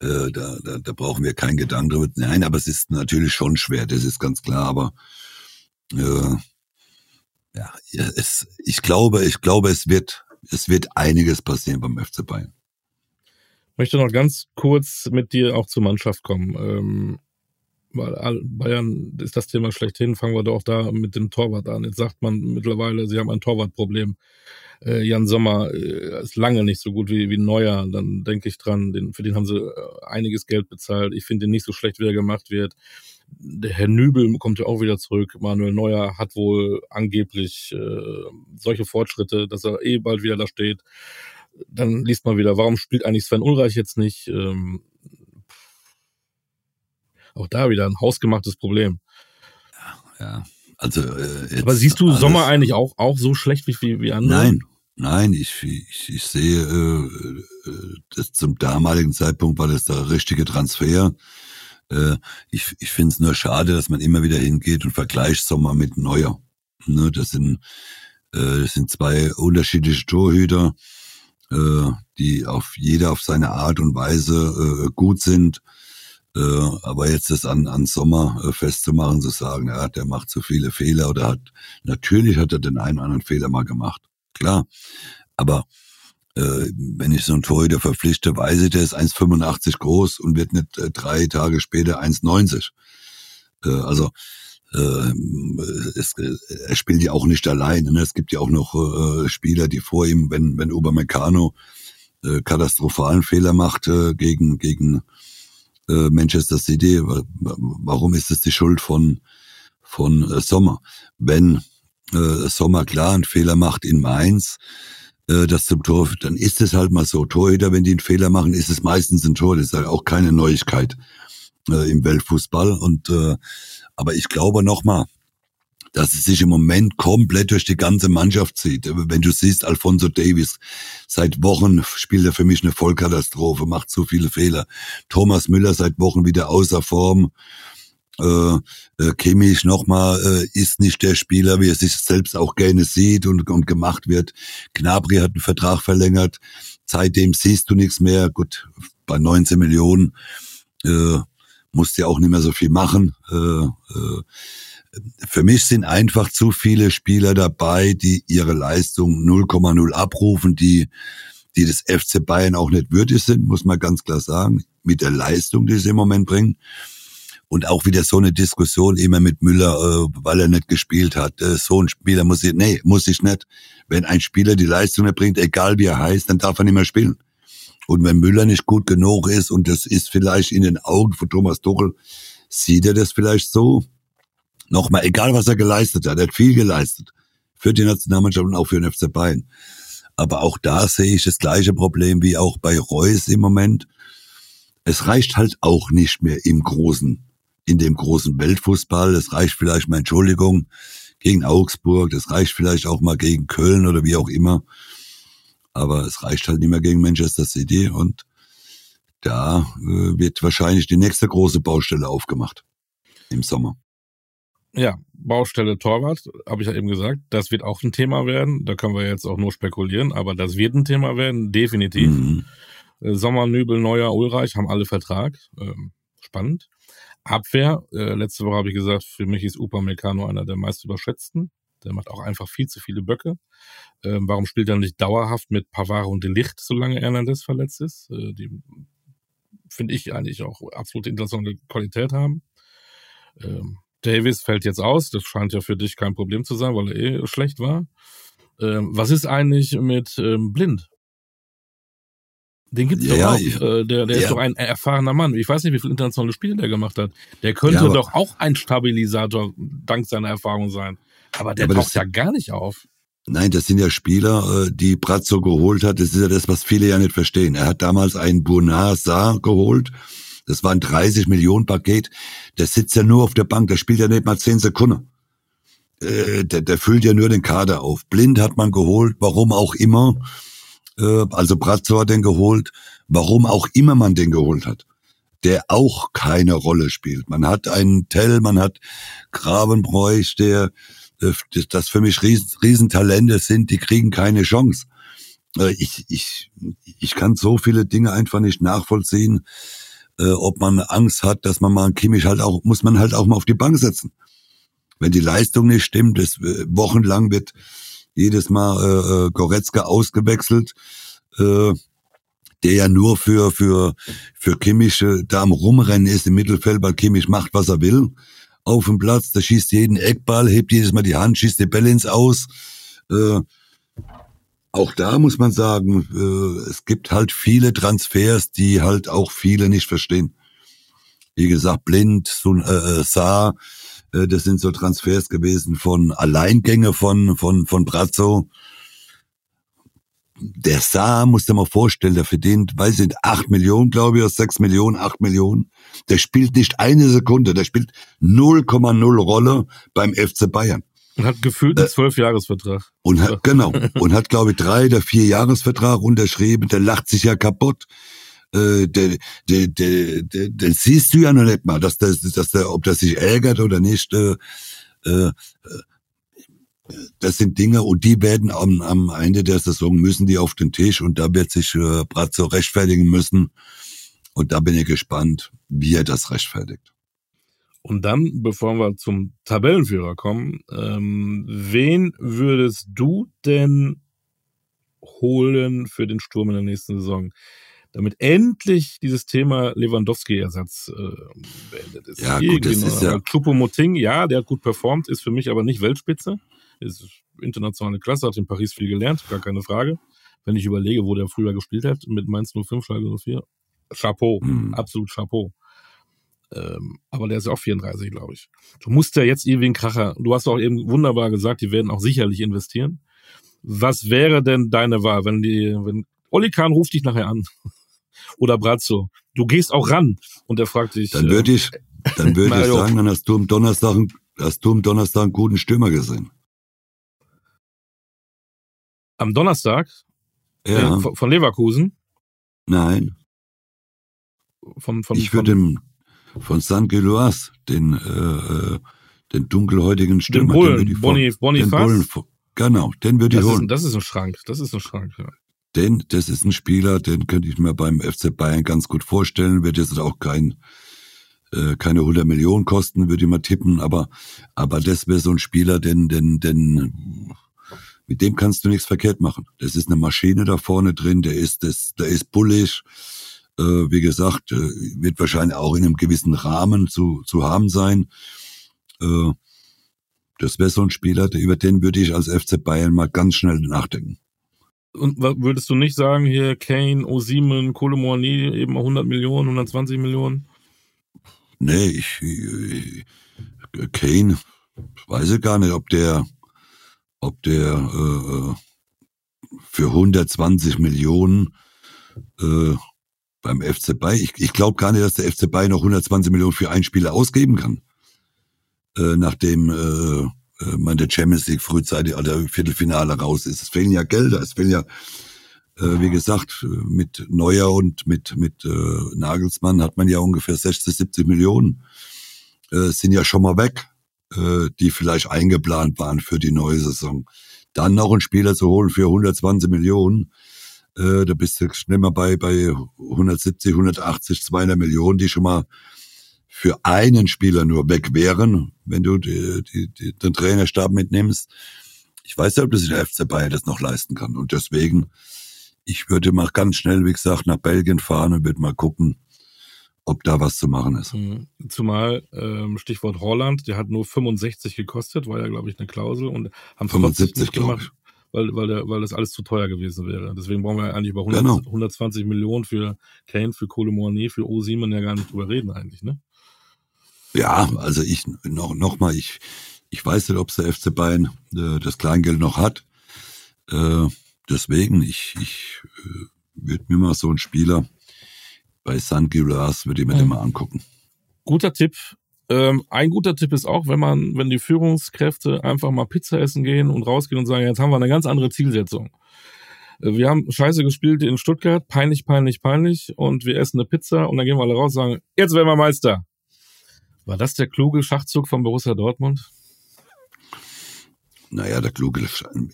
Äh, da, da, da brauchen wir keinen Gedanken drüber. Nein, aber es ist natürlich schon schwer, das ist ganz klar. Aber äh, ja, es, ich glaube, ich glaube, es wird, es wird einiges passieren beim FC Bayern. Ich möchte noch ganz kurz mit dir auch zur Mannschaft kommen. Ähm, weil Bayern ist das Thema schlechthin. Fangen wir doch da mit dem Torwart an. Jetzt sagt man mittlerweile, sie haben ein Torwartproblem. Äh, Jan Sommer äh, ist lange nicht so gut wie, wie Neuer. Dann denke ich dran, den, für den haben sie äh, einiges Geld bezahlt. Ich finde ihn nicht so schlecht, wie er gemacht wird. Der Herr Nübel kommt ja auch wieder zurück. Manuel Neuer hat wohl angeblich äh, solche Fortschritte, dass er eh bald wieder da steht. Dann liest man wieder, warum spielt eigentlich Sven Ulreich jetzt nicht? Ähm, auch da wieder ein hausgemachtes Problem. Ja, ja. Also, äh, Aber siehst du Sommer eigentlich auch, auch so schlecht wie, wie andere? Nein, nein, ich, ich, ich sehe, äh, äh, das zum damaligen Zeitpunkt war das der richtige Transfer. Äh, ich ich finde es nur schade, dass man immer wieder hingeht und vergleicht Sommer mit Neuer. Ne, das sind, äh, das sind zwei unterschiedliche Torhüter, äh, die auf jeder auf seine Art und Weise äh, gut sind. Äh, aber jetzt das an, an Sommer äh, festzumachen, zu sagen, ja, der macht zu viele Fehler oder hat, natürlich hat er den einen oder anderen Fehler mal gemacht. Klar. Aber äh, wenn ich so einen Torhüter verpflichte, weiß ich, der ist 1,85 groß und wird nicht äh, drei Tage später 1,90. Äh, also äh, es, er spielt ja auch nicht alleine. Ne? Es gibt ja auch noch äh, Spieler, die vor ihm, wenn, wenn Obermeccano äh, katastrophalen Fehler macht äh, gegen, gegen äh, Manchester City. Warum ist es die Schuld von, von äh, Sommer? Wenn äh, Sommer klar einen Fehler macht in Mainz, äh, das zum Tor, dann ist es halt mal so. Torhüter, wenn die einen Fehler machen, ist es meistens ein Tor. Das ist halt auch keine Neuigkeit äh, im Weltfußball. Und äh, aber ich glaube nochmal, dass es sich im Moment komplett durch die ganze Mannschaft zieht. Wenn du siehst, Alfonso Davis, seit Wochen spielt er für mich eine Vollkatastrophe, macht so viele Fehler. Thomas Müller seit Wochen wieder außer Form. Äh, äh, Kimmich nochmal äh, ist nicht der Spieler, wie er sich selbst auch gerne sieht und, und gemacht wird. Gnabry hat einen Vertrag verlängert. Seitdem siehst du nichts mehr. Gut, bei 19 Millionen äh, musst du ja auch nicht mehr so viel machen. Äh, äh, für mich sind einfach zu viele Spieler dabei, die ihre Leistung 0,0 abrufen, die, die des FC Bayern auch nicht würdig sind, muss man ganz klar sagen, mit der Leistung, die sie im Moment bringen. Und auch wieder so eine Diskussion immer mit Müller, äh, weil er nicht gespielt hat. Äh, so ein Spieler muss ich, nee, muss ich nicht. Wenn ein Spieler die Leistung erbringt, egal wie er heißt, dann darf er nicht mehr spielen. Und wenn Müller nicht gut genug ist, und das ist vielleicht in den Augen von Thomas Tuchel, sieht er das vielleicht so, Nochmal, egal was er geleistet hat, er hat viel geleistet. Für die Nationalmannschaft und auch für den FC Bayern. Aber auch da sehe ich das gleiche Problem wie auch bei Reus im Moment. Es reicht halt auch nicht mehr im großen, in dem großen Weltfußball. Es reicht vielleicht mal, Entschuldigung, gegen Augsburg. Das reicht vielleicht auch mal gegen Köln oder wie auch immer. Aber es reicht halt nicht mehr gegen Manchester City und da äh, wird wahrscheinlich die nächste große Baustelle aufgemacht im Sommer. Ja, Baustelle Torwart, habe ich ja eben gesagt, das wird auch ein Thema werden. Da können wir jetzt auch nur spekulieren, aber das wird ein Thema werden, definitiv. Mhm. Äh, Sommer, Nübel, Neuer, Ulreich haben alle Vertrag. Ähm, spannend. Abwehr, äh, letzte Woche habe ich gesagt, für mich ist Upamecano einer der meist überschätzten. Der macht auch einfach viel zu viele Böcke. Ähm, warum spielt er nicht dauerhaft mit Pavard und Delicht, solange Hernandez verletzt ist? Äh, die finde ich eigentlich auch absolute internationale Qualität haben. Ähm, Davis fällt jetzt aus. Das scheint ja für dich kein Problem zu sein, weil er eh schlecht war. Ähm, was ist eigentlich mit ähm, Blind? Den gibt's ja, doch auch. Ja, äh, der der ja. ist doch ein erfahrener Mann. Ich weiß nicht, wie viele internationale Spiele der gemacht hat. Der könnte doch auch ein Stabilisator dank seiner Erfahrung sein. Aber der aber taucht ja gar nicht auf. Nein, das sind ja Spieler, äh, die Brazzo geholt hat. Das ist ja das, was viele ja nicht verstehen. Er hat damals einen Bernard Saar geholt. Das war ein 30 Millionen Paket. Der sitzt ja nur auf der Bank. Der spielt ja nicht mal 10 Sekunden. Äh, der, der füllt ja nur den Kader auf. Blind hat man geholt, warum auch immer. Äh, also Brazzo hat den geholt, warum auch immer man den geholt hat. Der auch keine Rolle spielt. Man hat einen Tell, man hat Gravenbräuch, der äh, das für mich Riesen, Riesentalente sind, die kriegen keine Chance. Äh, ich, ich, ich kann so viele Dinge einfach nicht nachvollziehen, ob man Angst hat, dass man mal einen Kimmich halt auch, muss man halt auch mal auf die Bank setzen. Wenn die Leistung nicht stimmt, das, wochenlang wird jedes Mal äh, Goretzka ausgewechselt, äh, der ja nur für für für Kimmich äh, da am rumrennen ist im Mittelfeld, weil Kimmich macht, was er will auf dem Platz, der schießt jeden Eckball, hebt jedes Mal die Hand, schießt die Bälle ins Aus. Äh, auch da muss man sagen, äh, es gibt halt viele Transfers, die halt auch viele nicht verstehen. Wie gesagt, Blind, Sun, äh, äh Saar, äh, das sind so Transfers gewesen von Alleingänge von, von, von Brazzo der Saar, musst du mal vorstellen, der verdient, weiß ich, acht Millionen, glaube ich, oder sechs Millionen, acht Millionen. Der spielt nicht eine Sekunde, der spielt 0,0 Rolle beim FC Bayern. Und hat gefühlt einen Zwölfjahresvertrag. Und hat, genau. Und hat, glaube ich, drei oder vier Jahresvertrag unterschrieben. Der lacht sich ja kaputt. Äh, der, der, der, der, der siehst du ja noch nicht mal, dass der, dass der, ob der sich ärgert oder nicht. Äh, äh, das sind Dinge und die werden am, am Ende der Saison müssen die auf den Tisch und da wird sich äh, Brazzo rechtfertigen müssen. Und da bin ich gespannt, wie er das rechtfertigt. Und dann, bevor wir zum Tabellenführer kommen, ähm, wen würdest du denn holen für den Sturm in der nächsten Saison? Damit endlich dieses Thema Lewandowski-Ersatz äh, beendet ist. Ja, gut, das ist ja. Choupo-Moting, ja, der hat gut performt, ist für mich aber nicht Weltspitze ist internationale Klasse, hat in Paris viel gelernt, gar keine Frage. Wenn ich überlege, wo der früher gespielt hat, mit Mainz 05, Schalke 04, Chapeau, mhm. absolut Chapeau. Ähm, aber der ist ja auch 34, glaube ich. Du musst ja jetzt irgendwie einen Kracher, du hast auch eben wunderbar gesagt, die werden auch sicherlich investieren. Was wäre denn deine Wahl, wenn die, wenn Olli Kahn ruft dich nachher an? Oder Brazzo. Du gehst auch ran und er fragt dich. Dann würde ich, dann würde ich sagen, dann hast du am Donnerstag, hast du am Donnerstag einen guten Stürmer gesehen. Am Donnerstag? Ja. Äh, von Leverkusen? Nein. Von, von, ich würde den von San Geloas, den, äh, äh, den dunkelhäutigen Stürmer. Den Bullen, den Boni, Bonifaz? Den genau, den würde ich holen. Ist, das ist ein Schrank, das ist ein Schrank, ja. Den, das ist ein Spieler, den könnte ich mir beim FC Bayern ganz gut vorstellen. Wird jetzt auch kein, äh, keine 100 Millionen kosten, würde ich mal tippen, aber, aber das wäre so ein Spieler, den, den, den, mit dem kannst du nichts verkehrt machen. Das ist eine Maschine da vorne drin, der ist, das, der ist bullig. Äh, wie gesagt, äh, wird wahrscheinlich auch in einem gewissen Rahmen zu, zu haben sein. Äh, das wäre so ein Spieler, über den würde ich als FC Bayern mal ganz schnell nachdenken. Und würdest du nicht sagen, hier Kane, Osimen, Kolomouani, eben 100 Millionen, 120 Millionen? Nee, ich, ich Kane, weiß ich gar nicht, ob der, ob der äh, für 120 Millionen äh, beim FC Bayern, ich, ich glaube gar nicht, dass der FC Bayern noch 120 Millionen für einen Spieler ausgeben kann. Äh, nachdem äh, äh, man der Champions League frühzeitig oder Viertelfinale raus ist. Es fehlen ja Gelder, es fehlen ja, äh, wie gesagt, mit Neuer und mit, mit äh, Nagelsmann hat man ja ungefähr 60, 70 Millionen, äh, sind ja schon mal weg äh, die vielleicht eingeplant waren für die neue Saison. Dann noch einen Spieler zu holen für 120 Millionen, äh, da bist du schnell mal bei, bei 170, 180, 200 Millionen, die schon mal für einen Spieler nur weg wären, wenn du die, die, die, den Trainerstab mitnimmst. Ich weiß nicht, ob das der FC Bayern das noch leisten kann. Und deswegen, ich würde mal ganz schnell, wie gesagt, nach Belgien fahren und würde mal gucken, ob da was zu machen ist. Mhm. Zumal ähm, Stichwort Holland, der hat nur 65 gekostet, war ja, glaube ich, eine Klausel und haben 75 gemacht, weil, weil, der, weil das alles zu teuer gewesen wäre. Deswegen brauchen wir eigentlich über 100, genau. 120 Millionen für Kane, für Kohle Mournet, für O7 ja gar nicht drüber reden eigentlich, ne? Ja, also ich noch, noch mal, ich, Ich weiß nicht, ob der FC Bayern äh, das Kleingeld noch hat. Äh, deswegen, ich, ich äh, würde mir mal so einen Spieler bei San Gilas, würde ich mir mhm. den mal angucken. Guter Tipp. Ähm, ein guter Tipp ist auch, wenn man, wenn die Führungskräfte einfach mal Pizza essen gehen und rausgehen und sagen, jetzt haben wir eine ganz andere Zielsetzung. Äh, wir haben scheiße gespielt in Stuttgart, peinlich, peinlich, peinlich, und wir essen eine Pizza und dann gehen wir alle raus und sagen, jetzt werden wir Meister. War das der kluge Schachzug von Borussia Dortmund? Naja, der kluge,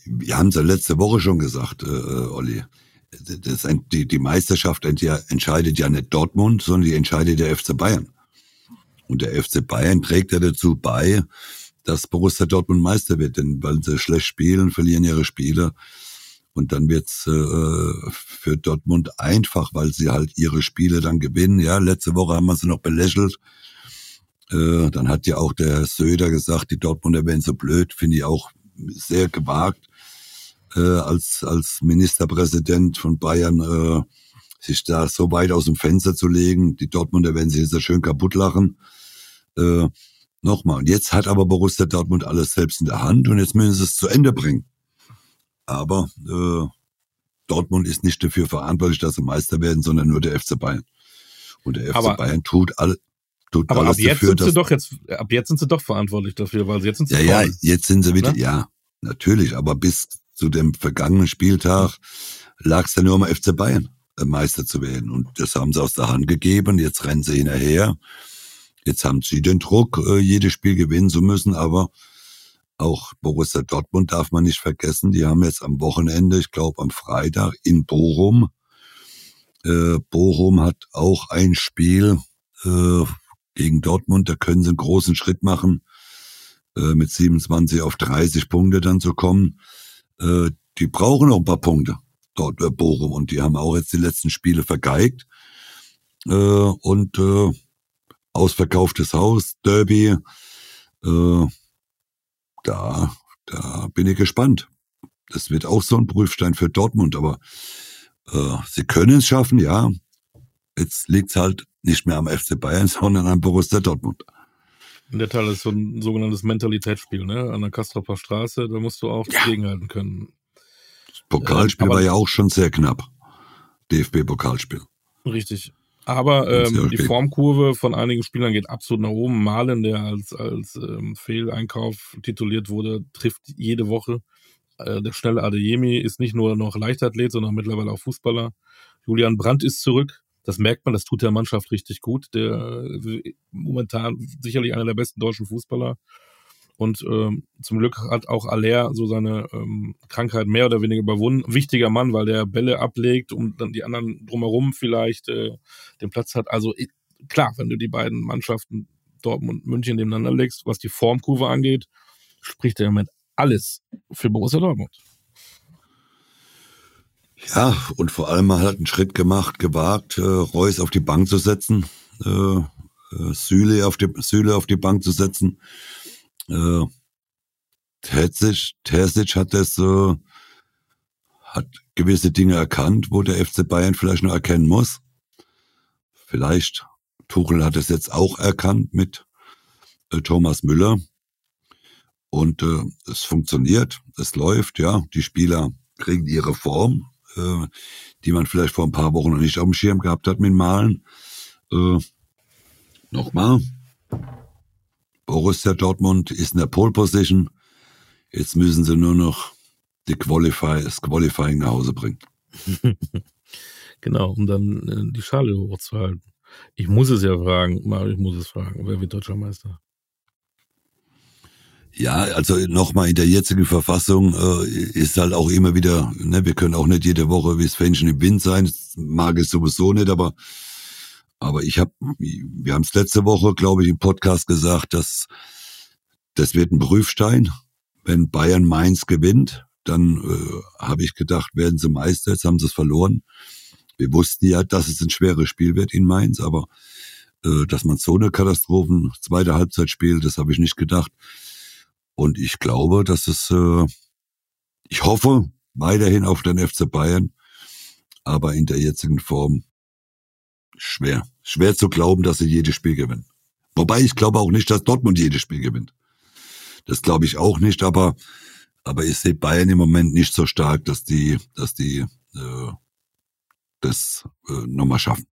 wir haben es ja letzte Woche schon gesagt, äh, äh Olli. Das, die, die Meisterschaft entscheidet ja nicht Dortmund, sondern die entscheidet der FC Bayern. Und der FC Bayern trägt ja dazu bei, dass Borussia Dortmund Meister wird, denn weil sie schlecht spielen, verlieren ihre Spiele. Und dann wird's äh, für Dortmund einfach, weil sie halt ihre Spiele dann gewinnen. Ja, letzte Woche haben wir sie noch belächelt. Äh, dann hat ja auch der Söder gesagt, die Dortmunder wären so blöd, finde ich auch sehr gewagt, äh, als, als Ministerpräsident von Bayern äh, sich da so weit aus dem Fenster zu legen. Die Dortmunder werden sich so schön kaputt lachen. Äh, Nochmal, und jetzt hat aber Borussia Dortmund alles selbst in der Hand und jetzt müssen sie es zu Ende bringen. Aber äh, Dortmund ist nicht dafür verantwortlich, dass sie Meister werden, sondern nur der FC Bayern. Und der FC aber, Bayern tut, all, tut aber alles ab jetzt dafür, sind sie doch jetzt, ab jetzt sind sie doch verantwortlich dafür, weil sie jetzt sind sie Ja, ja, jetzt sind sie wieder, ne? ja, natürlich, aber bis zu dem vergangenen Spieltag lag es ja nur am FC Bayern, äh, Meister zu werden. Und das haben sie aus der Hand gegeben. Jetzt rennen sie hinterher. Jetzt haben sie den Druck, äh, jedes Spiel gewinnen zu müssen, aber auch Borussia Dortmund darf man nicht vergessen. Die haben jetzt am Wochenende, ich glaube am Freitag in Bochum. Äh, Bochum hat auch ein Spiel äh, gegen Dortmund. Da können sie einen großen Schritt machen, äh, mit 27 auf 30 Punkte dann zu kommen. Äh, die brauchen noch ein paar Punkte dort äh, Bochum und die haben auch jetzt die letzten Spiele vergeigt. Äh, und äh, ausverkauftes Haus, Derby. Äh, da, da bin ich gespannt. Das wird auch so ein Prüfstein für Dortmund, aber äh, sie können es schaffen, ja. Jetzt liegt's halt nicht mehr am FC Bayern, sondern am Borussia Dortmund. In der Tat ist so ein sogenanntes Mentalitätsspiel, ne? An der Kastropper Straße, da musst du auch ja. gegenhalten können. Das Pokalspiel äh, war ja auch schon sehr knapp. DFB-Pokalspiel. Richtig. Aber ähm, die Formkurve von einigen Spielern geht absolut nach oben. Malen, der als, als ähm, Fehleinkauf tituliert wurde, trifft jede Woche. Äh, der schnelle Adeyemi ist nicht nur noch Leichtathlet, sondern mittlerweile auch Fußballer. Julian Brandt ist zurück. Das merkt man, das tut der Mannschaft richtig gut. Der äh, momentan sicherlich einer der besten deutschen Fußballer. Und ähm, zum Glück hat auch Aller so seine ähm, Krankheit mehr oder weniger überwunden. Wichtiger Mann, weil der Bälle ablegt und dann die anderen drumherum vielleicht äh, den Platz hat. Also klar, wenn du die beiden Mannschaften Dortmund und München nebeneinander legst, was die Formkurve angeht, spricht der Moment alles für Borussia Dortmund. Ja, und vor allem mal halt einen Schritt gemacht, gewagt, äh, Reus auf die Bank zu setzen, äh, äh, Süle auf die Süle auf die Bank zu setzen äh, Terzic, Terzic hat das so, hat gewisse Dinge erkannt, wo der FC Bayern vielleicht noch erkennen muss. Vielleicht, Tuchel hat es jetzt auch erkannt mit äh, Thomas Müller. Und äh, es funktioniert, es läuft, ja. Die Spieler kriegen ihre Form, äh, die man vielleicht vor ein paar Wochen noch nicht auf dem Schirm gehabt hat mit Malen. Äh, Nochmal, Borussia Dortmund ist in der Pole Position. Jetzt müssen sie nur noch die Qualify, das Qualifying nach Hause bringen. genau, um dann äh, die Schale hochzuhalten. Ich muss es ja fragen, Mario, ich muss es fragen. Wer wird deutscher Meister? Ja, also nochmal in der jetzigen Verfassung äh, ist halt auch immer wieder, ne, wir können auch nicht jede Woche wie das im Wind sein, das mag es sowieso nicht, aber aber ich habe, wir haben es letzte Woche, glaube ich, im Podcast gesagt, dass das wird ein Prüfstein. Wenn Bayern Mainz gewinnt, dann äh, habe ich gedacht, werden sie Meister. Jetzt haben sie es verloren. Wir wussten ja, dass es ein schweres Spiel wird in Mainz, aber äh, dass man so eine Katastrophen zweite Halbzeit spielt, das habe ich nicht gedacht. Und ich glaube, dass es, äh, ich hoffe weiterhin auf den FC Bayern, aber in der jetzigen Form schwer. Schwer zu glauben, dass sie jedes Spiel gewinnen. Wobei ich glaube auch nicht, dass Dortmund jedes Spiel gewinnt. Das glaube ich auch nicht, aber, aber ich sehe Bayern im Moment nicht so stark, dass die, dass die äh, das äh, nochmal schaffen.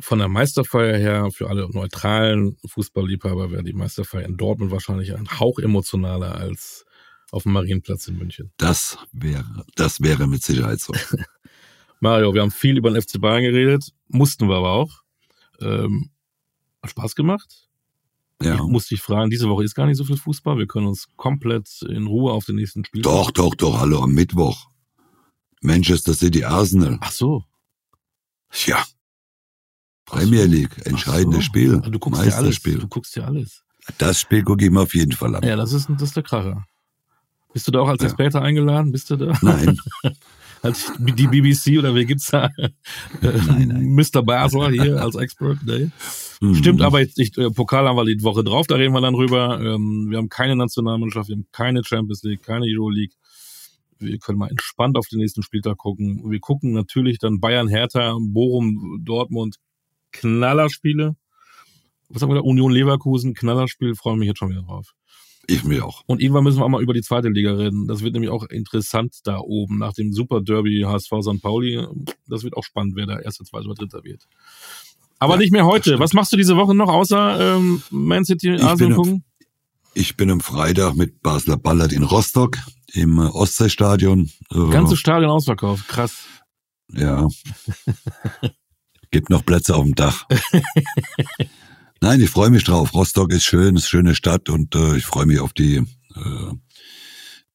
Von der Meisterfeier her, für alle neutralen Fußballliebhaber, wäre die Meisterfeier in Dortmund wahrscheinlich ein Hauch emotionaler als auf dem Marienplatz in München. Das wäre, das wäre mit Sicherheit so. Mario, wir haben viel über den FC Bayern geredet, mussten wir aber auch. Ähm, hat Spaß gemacht. Ja. Ich muss dich fragen, diese Woche ist gar nicht so viel Fußball. Wir können uns komplett in Ruhe auf den nächsten Spiel. Doch, doch, doch, hallo, am Mittwoch. Manchester City Arsenal. Ach so. Ja. Premier League, entscheidendes so. Spiel. Du guckst dir alles. Du guckst dir alles. Das Spiel gucke ich mir auf jeden Fall an. Ja, das ist, das ist der Kracher. Bist du da auch als Ja. Experte eingeladen? Bist du da? Nein, Als die BBC oder wer gibt's da? Nein, nein. Mr. Basel hier als Expert. Nee. Hm. Stimmt, aber jetzt, ich, äh, Pokal haben wir die Woche drauf, da reden wir dann drüber. Ähm, wir haben keine Nationalmannschaft, wir haben keine Champions League, keine Euroleague. Wir können mal entspannt auf den nächsten Spieltag gucken. Wir gucken natürlich dann Bayern, Hertha, Bochum, Dortmund, Knallerspiele. Was haben wir da? Union Leverkusen, Knallerspiel, freue mich jetzt schon wieder drauf. ich mir auch. Und irgendwann müssen wir auch mal über die zweite Liga reden. Das wird nämlich auch interessant da oben nach dem Super Derby HSV St. Pauli. Das wird auch spannend, wer da erste, zweite oder dritter wird. Aber Ja, nicht mehr heute. Was machst du diese Woche noch außer ähm, Man City Ich Arsenal gucken? Ich bin am Freitag mit Basler Ballard in Rostock im äh, Ostseestadion. Äh, Ganze Stadion ausverkauft. Krass. Ja. Gibt noch Plätze auf dem Dach. Nein, ich freue mich drauf. Rostock ist schön, ist eine schöne Stadt und äh, ich freue mich auf die äh,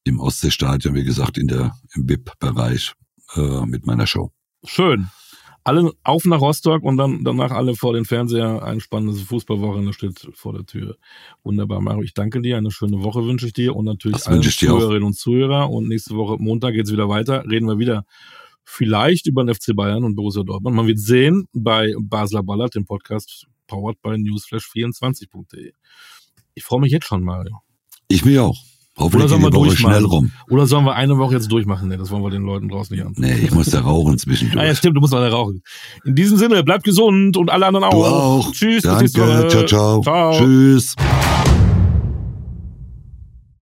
im Ostseestadion, wie gesagt, in der im BIP-Bereich äh, mit meiner Show. Schön. Alle auf nach Rostock und dann danach alle vor den Fernseher. Ein spannendes Fußballwochenende steht vor der Tür. Wunderbar, Mario. Ich danke dir. Eine schöne Woche wünsche ich dir und natürlich Das allen. Zuhörerinnen und Zuhörer. Und nächste Woche Montag geht's wieder weiter. Reden wir wieder vielleicht über den FC Bayern und Borussia Dortmund. Man wird sehen bei Basler Ballard, dem Podcast powered by newsflash24.de. Ich freue mich jetzt schon, Mario. Ich mich auch. Oder Hoffentlich sollen geht die wir durchmachen? schnell rum. Oder sollen wir eine Woche jetzt durchmachen? Nee, das wollen wir den Leuten draußen nicht an. Nee, ich muss ja rauchen zwischendurch. Ah ja, stimmt, du musst alle rauchen. In diesem Sinne, bleibt gesund und alle anderen auch. Du auch. Tschüss, bis Danke. Ciao, ciao. Ciao. Tschüss.